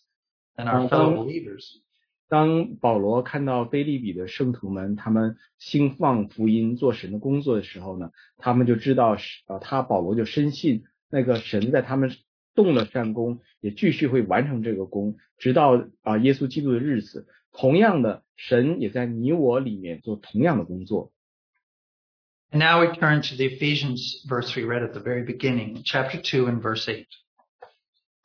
and our fellow believers. 当保罗看到腓立比的圣徒们，他们兴旺福音、做神的工作的时候呢，他们就知道，啊，他保罗就深信那个神在他们动了善功，也继续会完成这个功，直到啊耶稣基督的日子。同样的，神也在你我里面做同样的工作。And now we turn to the Ephesians verse we read at the very beginning, chapter two and verse eight.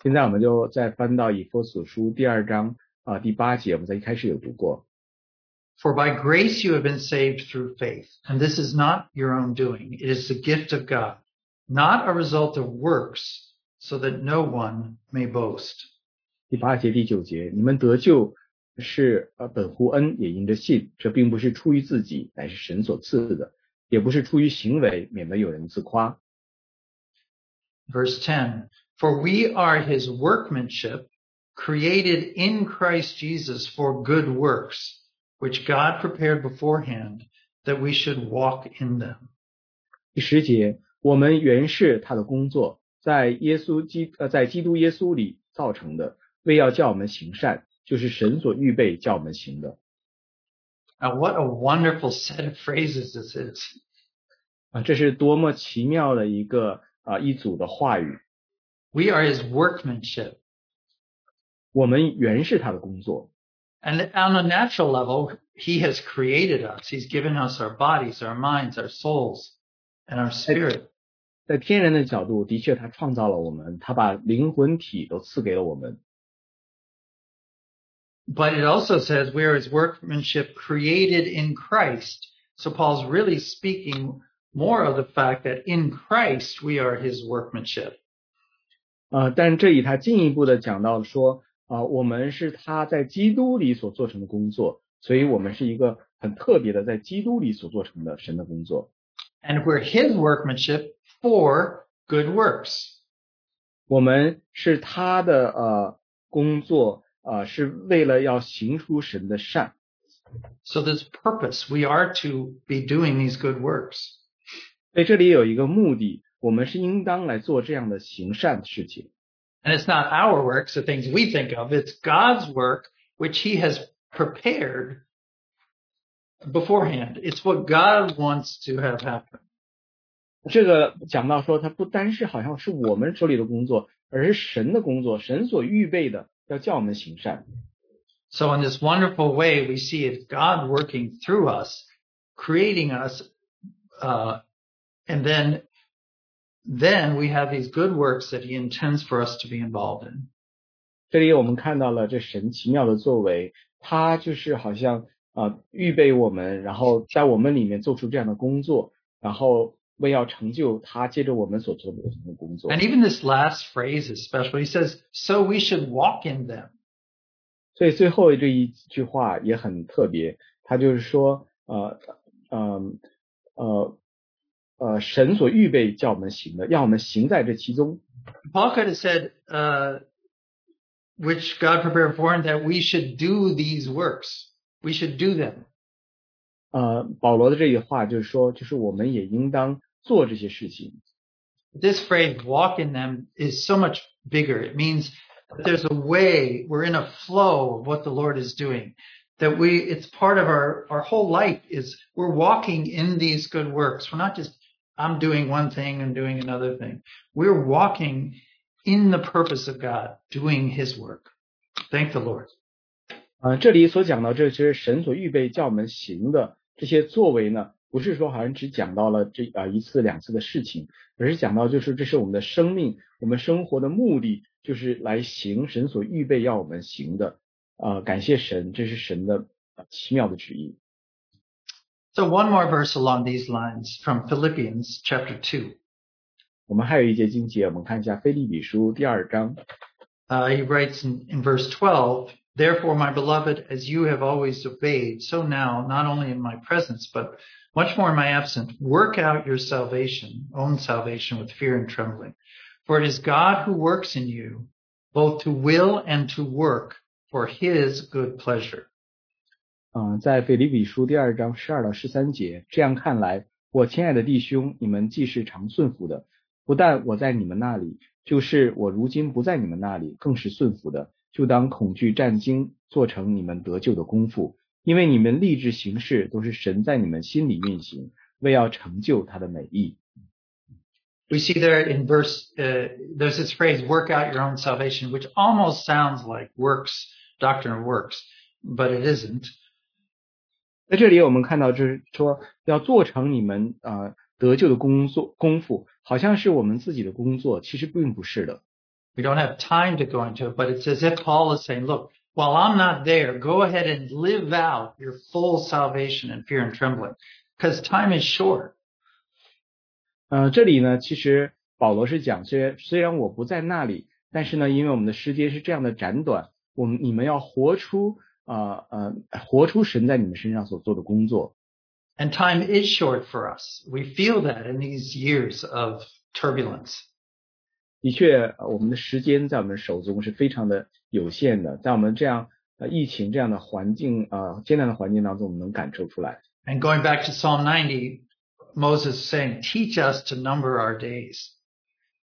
现在我们就再翻到以弗所书第二章啊、第八节，我们在一开始有读过。 For by grace you have been saved through faith, and this is not your own doing. It is the gift of God, not a result of works, so that no one may boast. 第八节、第九节，你们得救是呃本乎恩，也因着信。这并不是出于自己，乃是神所赐的；也不是出于行为，免得有人自夸。 Verse 10 For we are his workmanship, created in Christ Jesus for good works, which God prepared beforehand that we should walk in them. 第十节，我们原是他的工作，在耶稣基呃在基督耶稣里造成的，为要叫我们行善，就是神所预备叫我们行的。 Now, what a wonderful set of phrases this is. 啊，这是多么奇妙的一个啊一组的话语。 We are his workmanship. 我们原是他的工作， And on a natural level, he has created us. He's given us our bodies, our minds, our souls, and our spirit. 在天然的角度，的确他创造了我们，他把灵魂体都赐给了我们。 But it also says we are his workmanship created in Christ. So Paul's really speaking more of the fact that in Christ we are his workmanship. 呃，但是这里他进一步的讲到说，啊、我们是他在基督里所做成的工作，所以我们是一个很特别的在基督里所做成的神的工作。 And we're his workmanship for good works. 我们是他的呃工作，呃是为了要行出神的善， So there's purpose. We are to be doing these good works. 所以这里有一个目的， 我们是应当来做这样的行善的事情。 And it's not our works, the things we think of. It's God's work, which he has prepared beforehand. It's what God wants to have happen. 这个讲到说，它不单是好像是我们手里的工作，而是神的工作，神所预备的，要叫我们行善。 So in this wonderful way, we see it God working through us, creating us, uh, and then, then we have these good works that he intends for us to be involved in. 这里我们看到了这神奇妙的作为，他就是好像啊、呃预备我们，然后在我们里面做出这样的工作，然后为要成就他接着我们所做的工作 And。even this last phrase is special. He says, so we should walk in them. 所以最后这一句话也很特别，他就是说，呃，嗯，呃，呃， 神所预备叫我们行的，让我们行在这其中。 Paul could have said, uh, which God prepared beforehand that we should do these works. We should do them. 呃，保罗的这句话就是说，就是我们也应当做这些事情。 This phrase, walk in them, is so much bigger. It means that there's a way, we're in a flow of what the Lord is doing. That we, it's part of our, our whole life is we're walking in these good works. We're not just, I'm doing one thing and doing another thing. We're walking in the purpose of God, doing his work. Thank the Lord. 呃，这里所讲到这些神所预备叫我们行的这些作为呢，不是说好像只讲到了这啊、一次两次的事情，而是讲到就是这是我们的生命，我们生活的目的就是来行神所预备要我们行的。呃，感谢神，这是神的奇妙的旨意。So one more verse along these lines from Philippians chapter 2. 我们还有一节经节，我们看一下腓立比书第二章。 Uh, he writes in, in verse 12, Therefore, my beloved, as you have always obeyed, so now, not only in my presence, but much more in my absence, work out your salvation, own salvation with fear and trembling. For it is God who works in you, both to will and to work for his good pleasure. 嗯、在腓立比书第二章十二到十三节，这样看来，我 我亲爱的弟兄，你们既是常顺服的，不但我在你们那里，就是我如今不在你们那里，更是顺服的，就当恐惧战惊，做成你们得救的功夫，因为你们立志行事，都是神在你们心里运行，为要成就他的美意。 We see there in verse, uh, there's this phrase, work out your own salvation, which almost sounds like works, doctrine of works, but it isn't. 在这里我们看到，就是说要做成你们呃得救的工作功夫，好像是我们自己的工作，其实并不是的。We don't have time to go into it, but it's as if Paul is saying, look, while I'm not there, go ahead and live out your full salvation in fear and trembling, because time is short. 呃，这里呢，其实保罗是讲，虽然虽然我不在那里，但是呢，因为我们的时间是这样的斩短，我们你们要活出 呃呃活出神在你们身上所做的工作。 And time is short for us. We feel that in these years of turbulence. 的确，呃我们的时间在我们手中是非常的有限的，在我们这样呃疫情这样的环境呃艰难的环境当中，我们能感受出来。 And going back to Psalm 90, Moses is saying, teach us to number our days,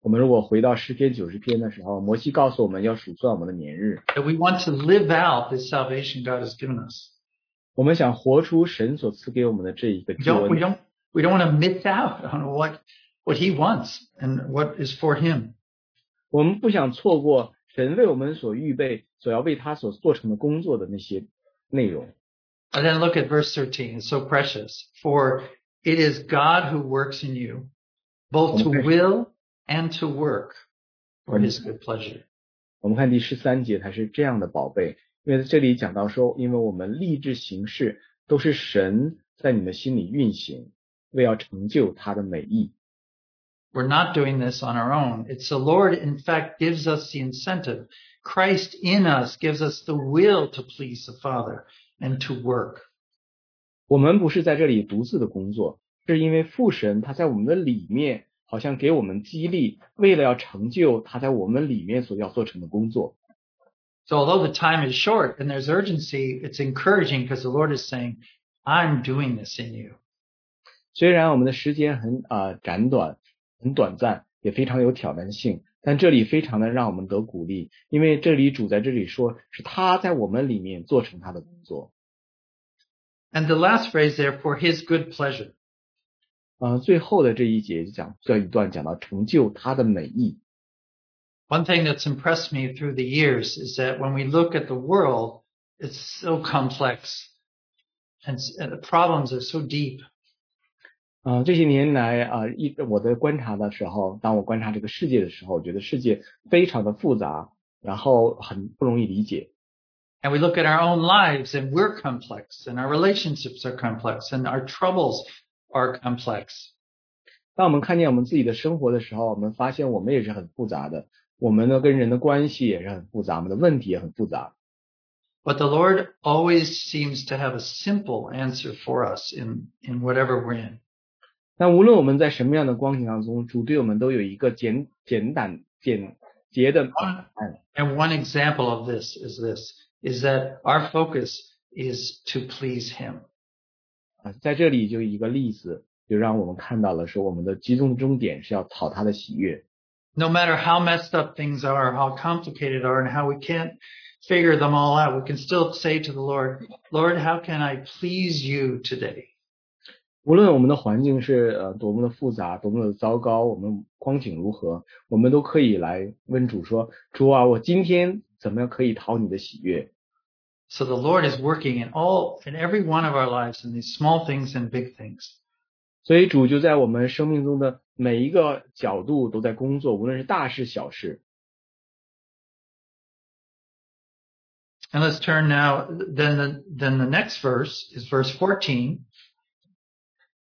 我们如果回到诗篇九十篇的时候，摩西告诉我们要数算我们的年日， that we want to live out this salvation God has given us. 我们想活出神所赐给我们的这一个 We 救 don't, we 恩。 don't, we don't want to miss out on what, what he wants and what is for him. 我们不想错过神为我们所预备、所要为他所做成的工作的那些内容。 And then look at verse 13. It's so precious. For it is God who works in you, both to Okay. will and to work for his good pleasure. 我们看第十三节，它是这样的宝贝，因为在这里讲到说，因为我们立志行事，都是神在你们心里运行，为要成就他的美意。 We're not doing this on our own. It's the Lord, in fact, gives us the incentive. Christ in us gives us the will to please the Father and to work. 我们不是在这里独自的工作，是因为父神他在我们的里面， 好像给我们激励，为了要成就他在我们里面所要做成的工作。 So although the time is short and there's urgency, it's encouraging because the Lord is saying, I'm doing this in you. 虽然我们的时间很啊、呃斩短，很短暂，也非常有挑战性，但这里非常的让我们得鼓励，因为这里主在这里说是他在我们里面做成他的工作。 And the last phrase there, for his good pleasure. 呃，最后的这一节就讲这一段讲到成就他的美意。 One thing that's impressed me through the years is that when we look at the world, it's so complex and, s- and the problems are so deep. 呃，这些年来啊、一我在观察的时候，当我观察这个世界的时候，我觉得世界非常的复杂，然后很不容易理解。 And we look at our own lives and we're complex and our relationships are complex and our troubles are complex. 当我们看见我们自己的生活的时候，我们发现我们也是很复杂的，我们呢跟人的关系也是很复杂，我们的问题也很复杂。 But the Lord always seems to have a simple answer for us in, in whatever we're in. 但无论我们在什么样的光景当中，主对我们都有一个简简单简洁的答案。 And one example of this is this, is that our focus is to please Him. 啊，在这里就一个例子，就让我们看到了说我们的集中终点是要讨他的喜悦。No matter how messed up things are, how complicated are, and how we can't figure them all out, we can still say to the Lord, Lord, how can I please you today? 无论我们的环境是呃多么的复杂，多么的糟糕，我们光景如何，我们都可以来问主说：主啊，我今天怎么样可以讨你的喜悦？So the Lord is working in all, in every one of our lives, in these small things and big things. 所以主就在我们生命中的每一个角度都在工作，无论是大事小事。 And let's turn now, then the, then the next verse is verse 14.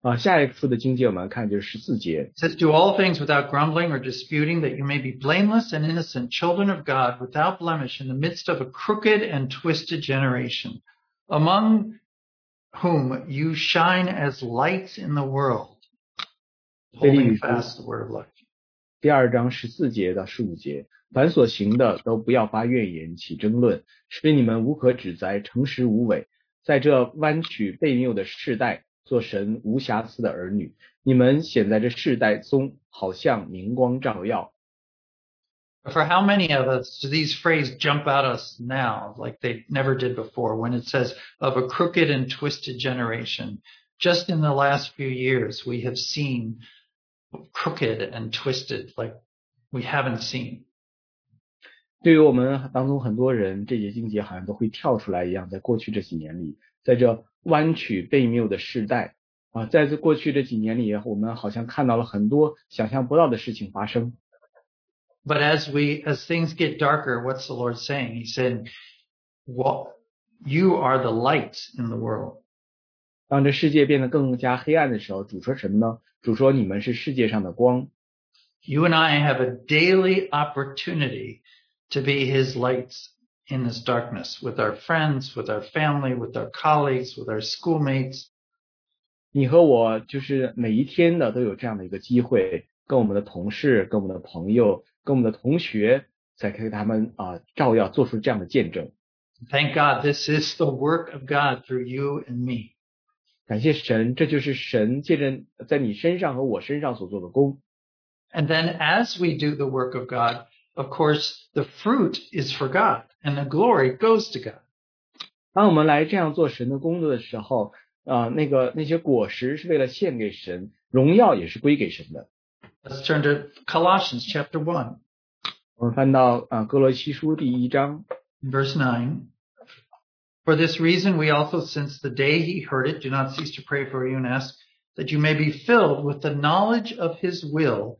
啊，下一处的经节我们看就是十四节， It says, Do all things without grumbling or disputing, that you may be blameless and innocent children of God, without blemish, in the midst of a crooked and twisted generation, among whom you shine as lights in the world, holding fast the word of life. 第二章十四节到十五节，凡所行的都不要发怨言，起争论，使你们无可指摘，诚实无伪，在这弯曲悖谬的世代， 做神无瑕疵的儿女。你们显在这世代中，好像明光照耀。For how many of us do these phrases jump out at us now like they never did before when it says of a crooked and twisted generation? Just in the last few years, we have seen crooked and twisted like we haven't seen. 对于我们当中很多人，这些境界好像都会跳出来一样。在过去这几年里，在这弯曲悖谬的时代啊，在这过去这几年里，我们好像看到了很多想象不到的事情发生。 But as we, as things get darker, what's the Lord saying? He said, well, you are the light in the world. 当这世界变得更加黑暗的时候，主说什么呢？主说你们是世界上的光。 You and I have a daily opportunity to be his lights in this darkness with our friends, with our family, with our colleagues, with our schoolmates. 你和我就是每一天的都有这样的一个机会，跟我们的同事、跟我们的朋友、跟我们的同学，在给他们啊、照耀，做出这样的见证。 Thank God this is the work of God through you and me. 感谢神，这就是神借着在你身上和我身上所做的功。 And then as we do the work of God, of course, the fruit is for God, and the glory goes to God. 当我们来这样做神的工作的时候，啊、呃，那个那些果实是为了献给神，荣耀也是归给神的。Let's turn to Colossians chapter one. 我们翻到啊、呃、歌罗西书第一章，verse nine. For this reason, we also, since the day he heard it, do not cease to pray for you and ask that you may be filled with the knowledge of his will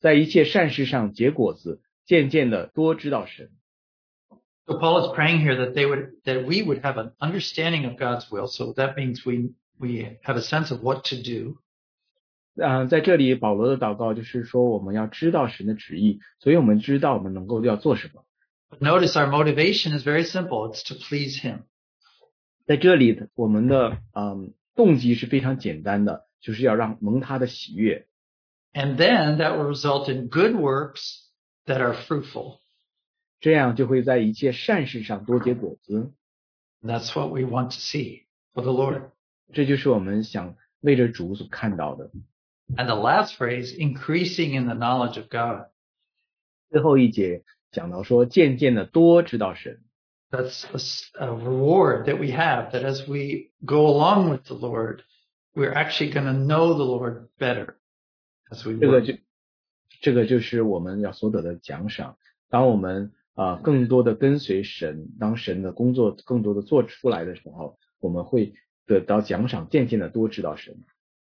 在一切善事上结果子，渐渐的多知道神。So Paul is praying here that they would, that we would have an understanding of God's will. So that means we, we have a sense of what to do. 嗯、在这里保罗的祷告就是说，我们要知道神的旨意，所以我们知道我们能够要做什么。But notice our motivation is very simple. It's to please him. 在这里，我们的嗯动机是非常简单的，就是要让蒙他的喜悦，And then that will result in good works that are fruitful. 这样就会在一切善事上多结果子。 That's what we want to see for the Lord. 这就是我们想为着主所看到的。 And the last phrase, increasing in the knowledge of God. 最后一节讲到说，渐渐的多知道神， That's a, s- a reward that we have that as we go along with the Lord, we're actually going to know the Lord better as we 这个就这个就是我们要所得的奖赏。当我们啊、更多的跟随神，当神的工作更多的做出来的时候，我们会得到奖赏，渐渐的多知道神。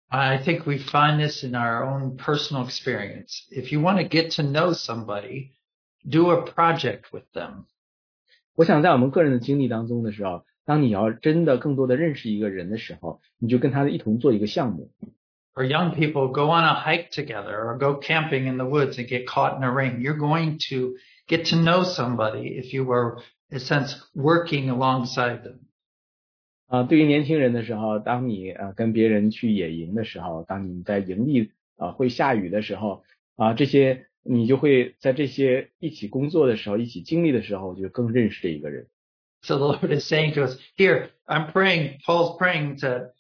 I think we find this in our own personal experience. If you want to get to know somebody, do a project with them. 我想在我们个人的经历当中的时候，当你要真的更多的认识一个人的时候，你就跟他一同做一个项目。Or young people go on a hike together or go camping in the woods and get caught in a ring. You're going to get to know somebody if you are, in a sense, working alongside them. 啊、对于年轻人的时候，当你呃跟别人去野营的时候，当你在营地啊、会下雨的时候啊、这些你就会在这些一起工作的时候、一起经历的时候，就更认识这一个人。 So the Lord is saying to us, here, I'm praying, Paul's praying to,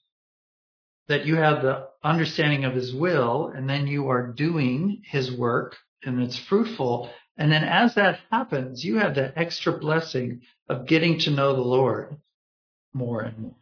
that you have the understanding of his will and then you are doing his work and it's fruitful. And then as that happens, you have that extra blessing of getting to know the Lord more and more.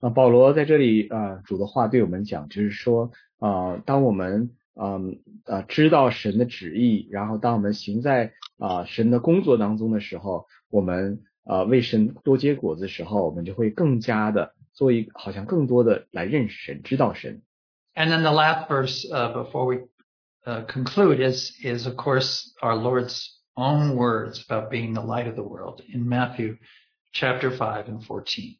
啊，保罗在这里啊、主的话对我们讲，就是说啊、当我们嗯啊知道神的旨意，然后当我们行在啊、神的工作当中的时候，我们啊为神多结果子的时候，我们就会更加的做一好像更多的来认识神，知道神。 And then the last verse uh, before we uh, conclude is is of course our Lord's own words about being the light of the world in Matthew chapter five and fourteen.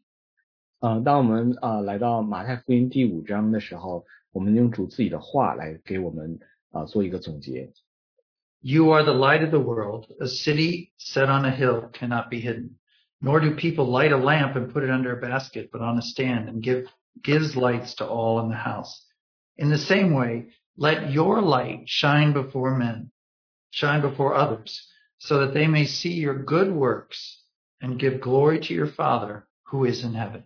呃，当我们呃来到马太福音第五章的时候，我们用主自己的话来给我们啊、呃做一个总结。 You are the light of the world. A city set on a hill cannot be hidden. Nor do people light a lamp and put it under a basket, but on a stand and give, gives lights to all in the house. In the same way, let your light shine before men, shine before others, so that they may see your good works and give glory to your Father who is in heaven.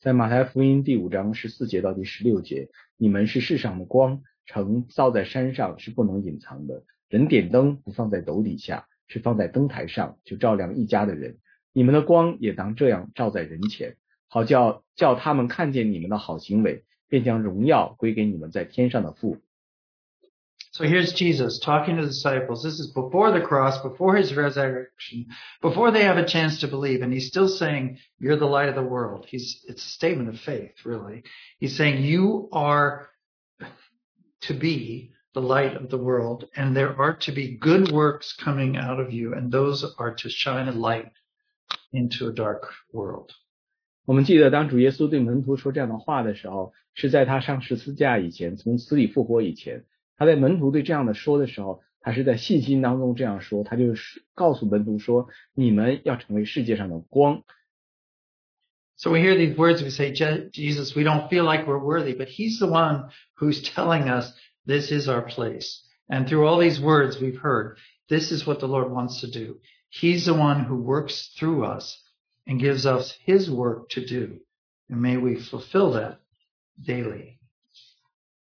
在马太福音第五章十四节到第十六节，你们是世上的光，城造在山上是不能隐藏的。人点灯不放在斗底下，是放在灯台上，就照亮一家的人。你们的光也当这样照在人前，好叫叫他们看见你们的好行为， 便将荣耀归给你们在天上的父。 So here's Jesus talking to the disciples. This is before the cross, before his resurrection, before they have a chance to believe. And he's still saying, you're the light of the world. He's, it's a statement of faith, really. He's saying you are to be the light of the world and there are to be good works coming out of you. And those are to shine a light into a dark world. 我们记得，当主耶稣对门徒说这样的话的时候，是在他上十字架以前，从死里复活以前。他在门徒对这样的说的时候，他是在信心当中这样说，他就是告诉门徒说：“你们要成为世界上的光。 So we hear these words, we say, "Je- Jesus, we don't feel like we're worthy, but he's the one who's telling us this is our place. And through all these words we've heard, this is what the Lord wants to do. He's the one who works through us and gives us his work to do. And may we fulfill that daily.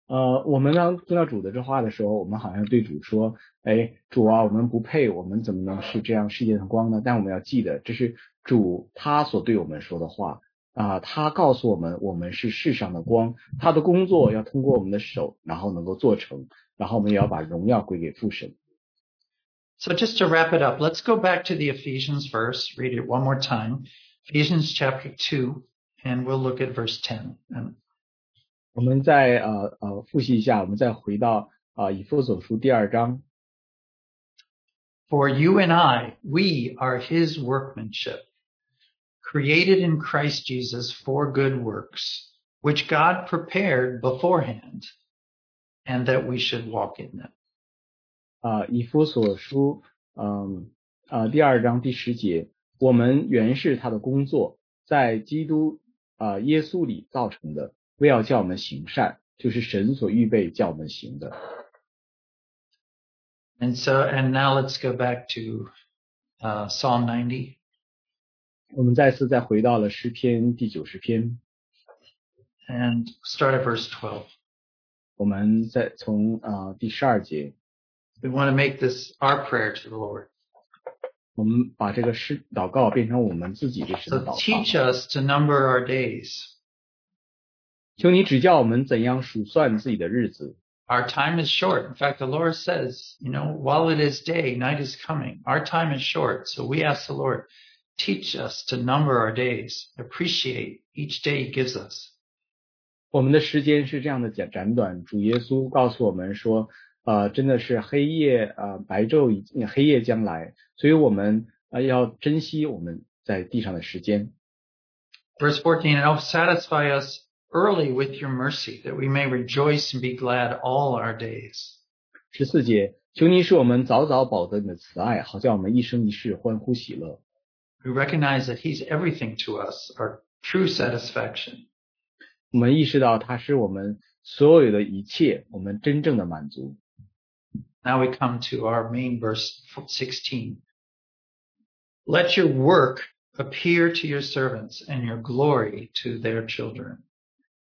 ”呃，我们当听到主的这话的时候，我们好像对主说：“哎，主啊，我们不配，我们怎么能是这样世界的光呢？”但我们要记得，这是主他所对我们说的话啊、他告诉我们，我们是世上的光，他的工作要通过我们的手，然后能够做成，然后我们也要把荣耀归给父神。 So just to wrap it up, let's go back to the Ephesians verse, read it one more time. Ephesians chapter 2, and we'll look at verse 10. And 我们再呃呃复习一下，我们再回到啊、以弗所书第二章。 For you and I, we are his workmanship, created in Christ Jesus for good works, which God prepared beforehand, and that we should walk in them. 啊、以弗所书，嗯啊、第二章第十节，我们原是他的工作，在基督啊、耶稣里造成的，为要叫我们行善，就是神所预备叫我们行的。And so, and now let's go back to uh, Psalm 90. 我们再次再回到了诗篇第九十篇，and start at verse 12. 我们再从啊、第十二节，We want to make this our prayer to the Lord. 我们把这个诗祷告变成我们自己对神 So 的祷 teach 告。 us to number our days. 求你指教我们怎样数算自己的日子。 Our time is short. In fact, the Lord says, you know, while it is day, night is coming. Our time is short. So we ask the Lord, teach us to number our days, appreciate each day he gives us. 我们的时间是这样的简短短，主耶稣告诉我们说， 呃，真的是黑夜呃白昼已黑夜将来，所以我们呃要珍惜我们在地上的时间。 Verse 14, and oh, satisfy us early with your mercy that we may rejoice and be glad all our days. 十四节，求你使我们早早饱得你的慈爱，好叫我们一生一世欢呼喜乐。 We recognize that he's everything to us, our true satisfaction. 我们意识到它是我们所有的一切，我们真正的满足。 Now we come to our main verse 16. Let your work appear to your servants and your glory to their children.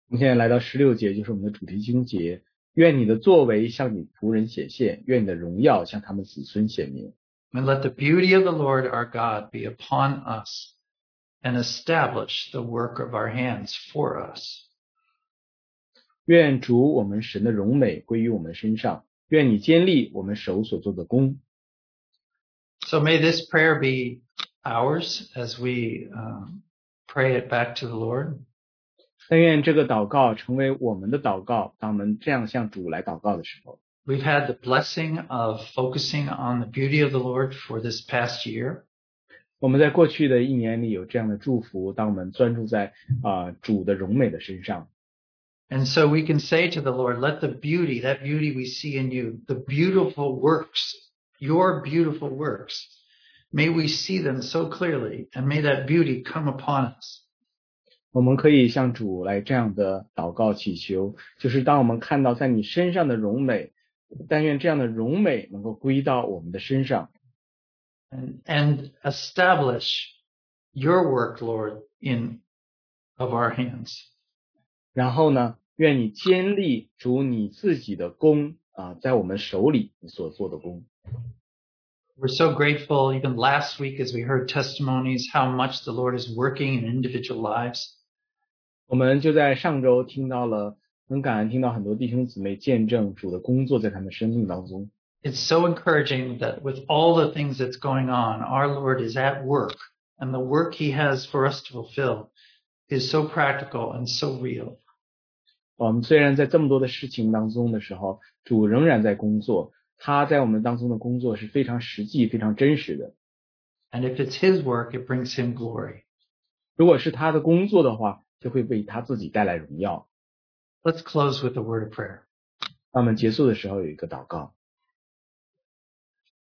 我们现在来到十六节，就是我们的主题经节。愿你的作为向你仆人显现，愿你的荣耀向他们子孙显明。 And let the beauty of the Lord our God be upon us and establish the work of our hands for us. 愿主我们神的荣美归于我们身上， 愿你坚立我们手所做的工。 So may this prayer be ours as we um, pray it back to the Lord. 但愿这个祷告成为我们的祷告。当我们这样向主来祷告的时候， We've had the blessing of focusing on the beauty of the Lord for this past year. 我们在过去的一年里有这样的祝福，当我们专注在啊、主的荣美的身上， And so we can say to the Lord, let the beauty, that beauty we see in you, the beautiful works, your beautiful works, may we see them so clearly and may that beauty come upon us. 我们可以向主来这样的祷告祈求，就是当我们看到在你身上的荣美，但愿这样的荣美能够归到我们的身上， and, and establish your work, Lord, in of our hands. 然后呢，愿你坚立主你自己的功啊、在我们手里你所做的功。 We're so grateful, even last week as we heard testimonies, how much the Lord is working in individual lives. 我们就在上周听到了，很感恩听到很多弟兄姊妹见证主的工作在他们生命当中。 It's so encouraging that with all the things that's going on, our Lord is at work and the work he has for us to fulfill is so practical and so real. 我们虽然在这么多的事情当中的时候，主仍然在工作，他在我们当中的工作是非常实际、非常真实的。 And if it's his work, it brings him glory. 如果是他的工作的话，就会为他自己带来荣耀。 Let's close with a word of prayer. 那么结束的时候有一个祷告，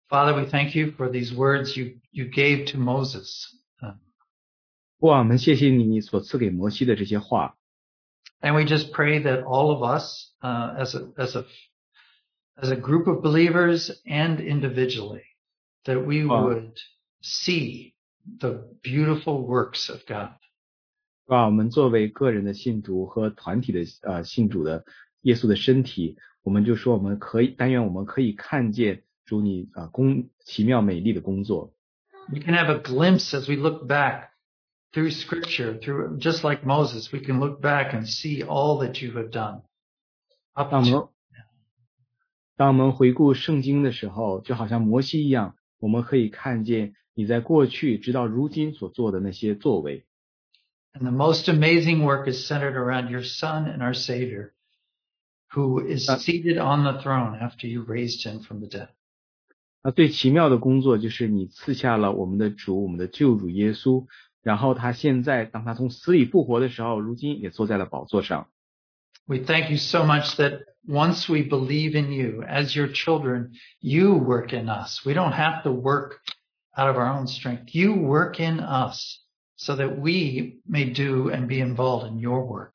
Father, we thank you for these words you, you gave to Moses. Uh, 哇，我们谢谢你所赐给摩西的这些话， And we just pray that all of us, uh, as a, as a, as a group of believers and individually, that we Wow. would see the beautiful works of God. 哇，我们作为个人的信主和团体的呃信主的耶稣的身体，我们就说我们可以，但愿我们可以看见主你啊工奇妙美丽的工作。 We can have a glimpse as we look back through scripture, through, just like Moses, we can look back and see all that you have done. Up 当我 to 们当我们回顾圣经的时候，就好像摩西一样，我们可以看见你在过去直到如今所做的那些作为。 And the most amazing work is centered around your son and our savior, who is Uh, seated on the throne after you raised him from the dead. 那最奇妙的工作就是你赐下了我们的主，我们的救主耶稣， 然后他现在当他从死里复活的时候，如今也坐在了宝座上。 We thank you so much that once we believe in you as your children, you work in us. We don't have to work out of our own strength. You work in us so that we may do and be involved in your work.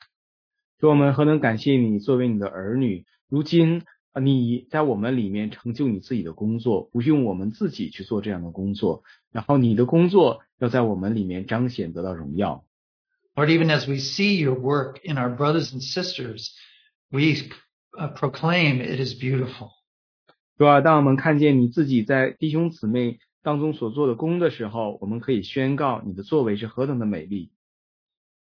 主，我们何等感谢你作为你的儿女，如今啊你在我们里面成就你自己的工作，不用我们自己去做这样的工作， 然后你的工作要在我们里面彰显得到荣耀。 Lord, even as we see your work in our brothers and sisters, we uh, proclaim it is beautiful. 主啊，当我们看见你自己在弟兄姊妹当中所做的功的时候，我们可以宣告你的作为是何等的美丽。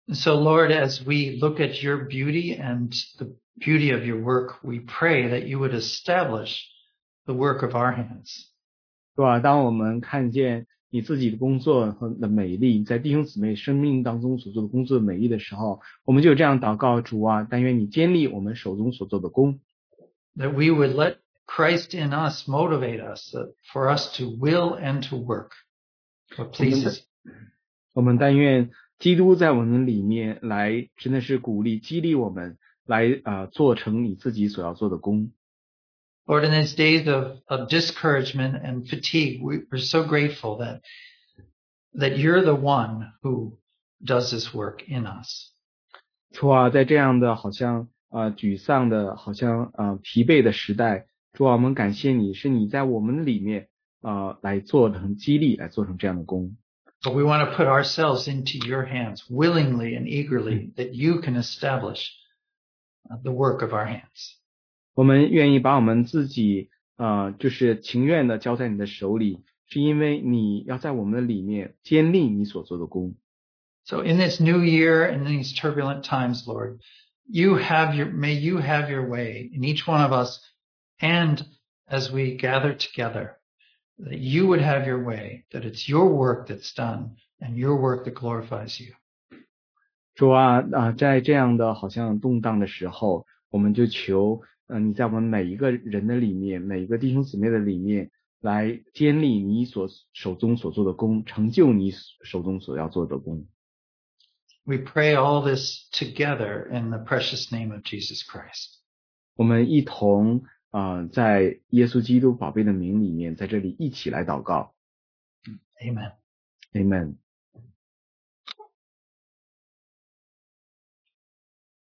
And so, Lord, as we look at your beauty and the beauty of your work, we pray that you would establish the work of our hands. 是吧？当我们看见 你自己的工作和的美丽，在弟兄姊妹生命当中所做的工作的美丽的时候，我们就这样祷告主啊，但愿你坚立我们手中所做的工，that we would let Christ in us motivate us uh, for us to will and to work what pleases. 我们但愿基督在我们里面来，真的是鼓励激励我们来啊、呃做成你自己所要做的工。Lord, in these days of, of discouragement and fatigue, we, we're so grateful that that you're the one who does this work in us. 主啊，在这样的好像啊、呃沮丧的，好像啊、呃疲惫的时代，主啊，我们感谢你是你在我们里面啊、呃来做成激励，来做成这样的工。 But we want to put ourselves into your hands willingly and eagerly that you can establish uh, the work of our hands. 我们愿意把我们自己呃，就是情愿的交在你的手里，是因为你要在我们的里面坚立你所做的工。 So in this new year and these turbulent times, Lord, you have your, may you have your way in each one of us. And as we gather together, that you would have your way, that it's your work that's done and your work that glorifies you. 主啊啊、在这样的好像动荡的时候，我们就求， 嗯、你在我们每一个人的里面，每一个弟兄姊妹的里面，来建立你所手中所做的工，成就你手中所要做的工。We pray all this together in the precious name of Jesus Christ. 我们一同啊、呃在耶稣基督宝贝的名里面，在这里一起来祷告。Amen. Amen。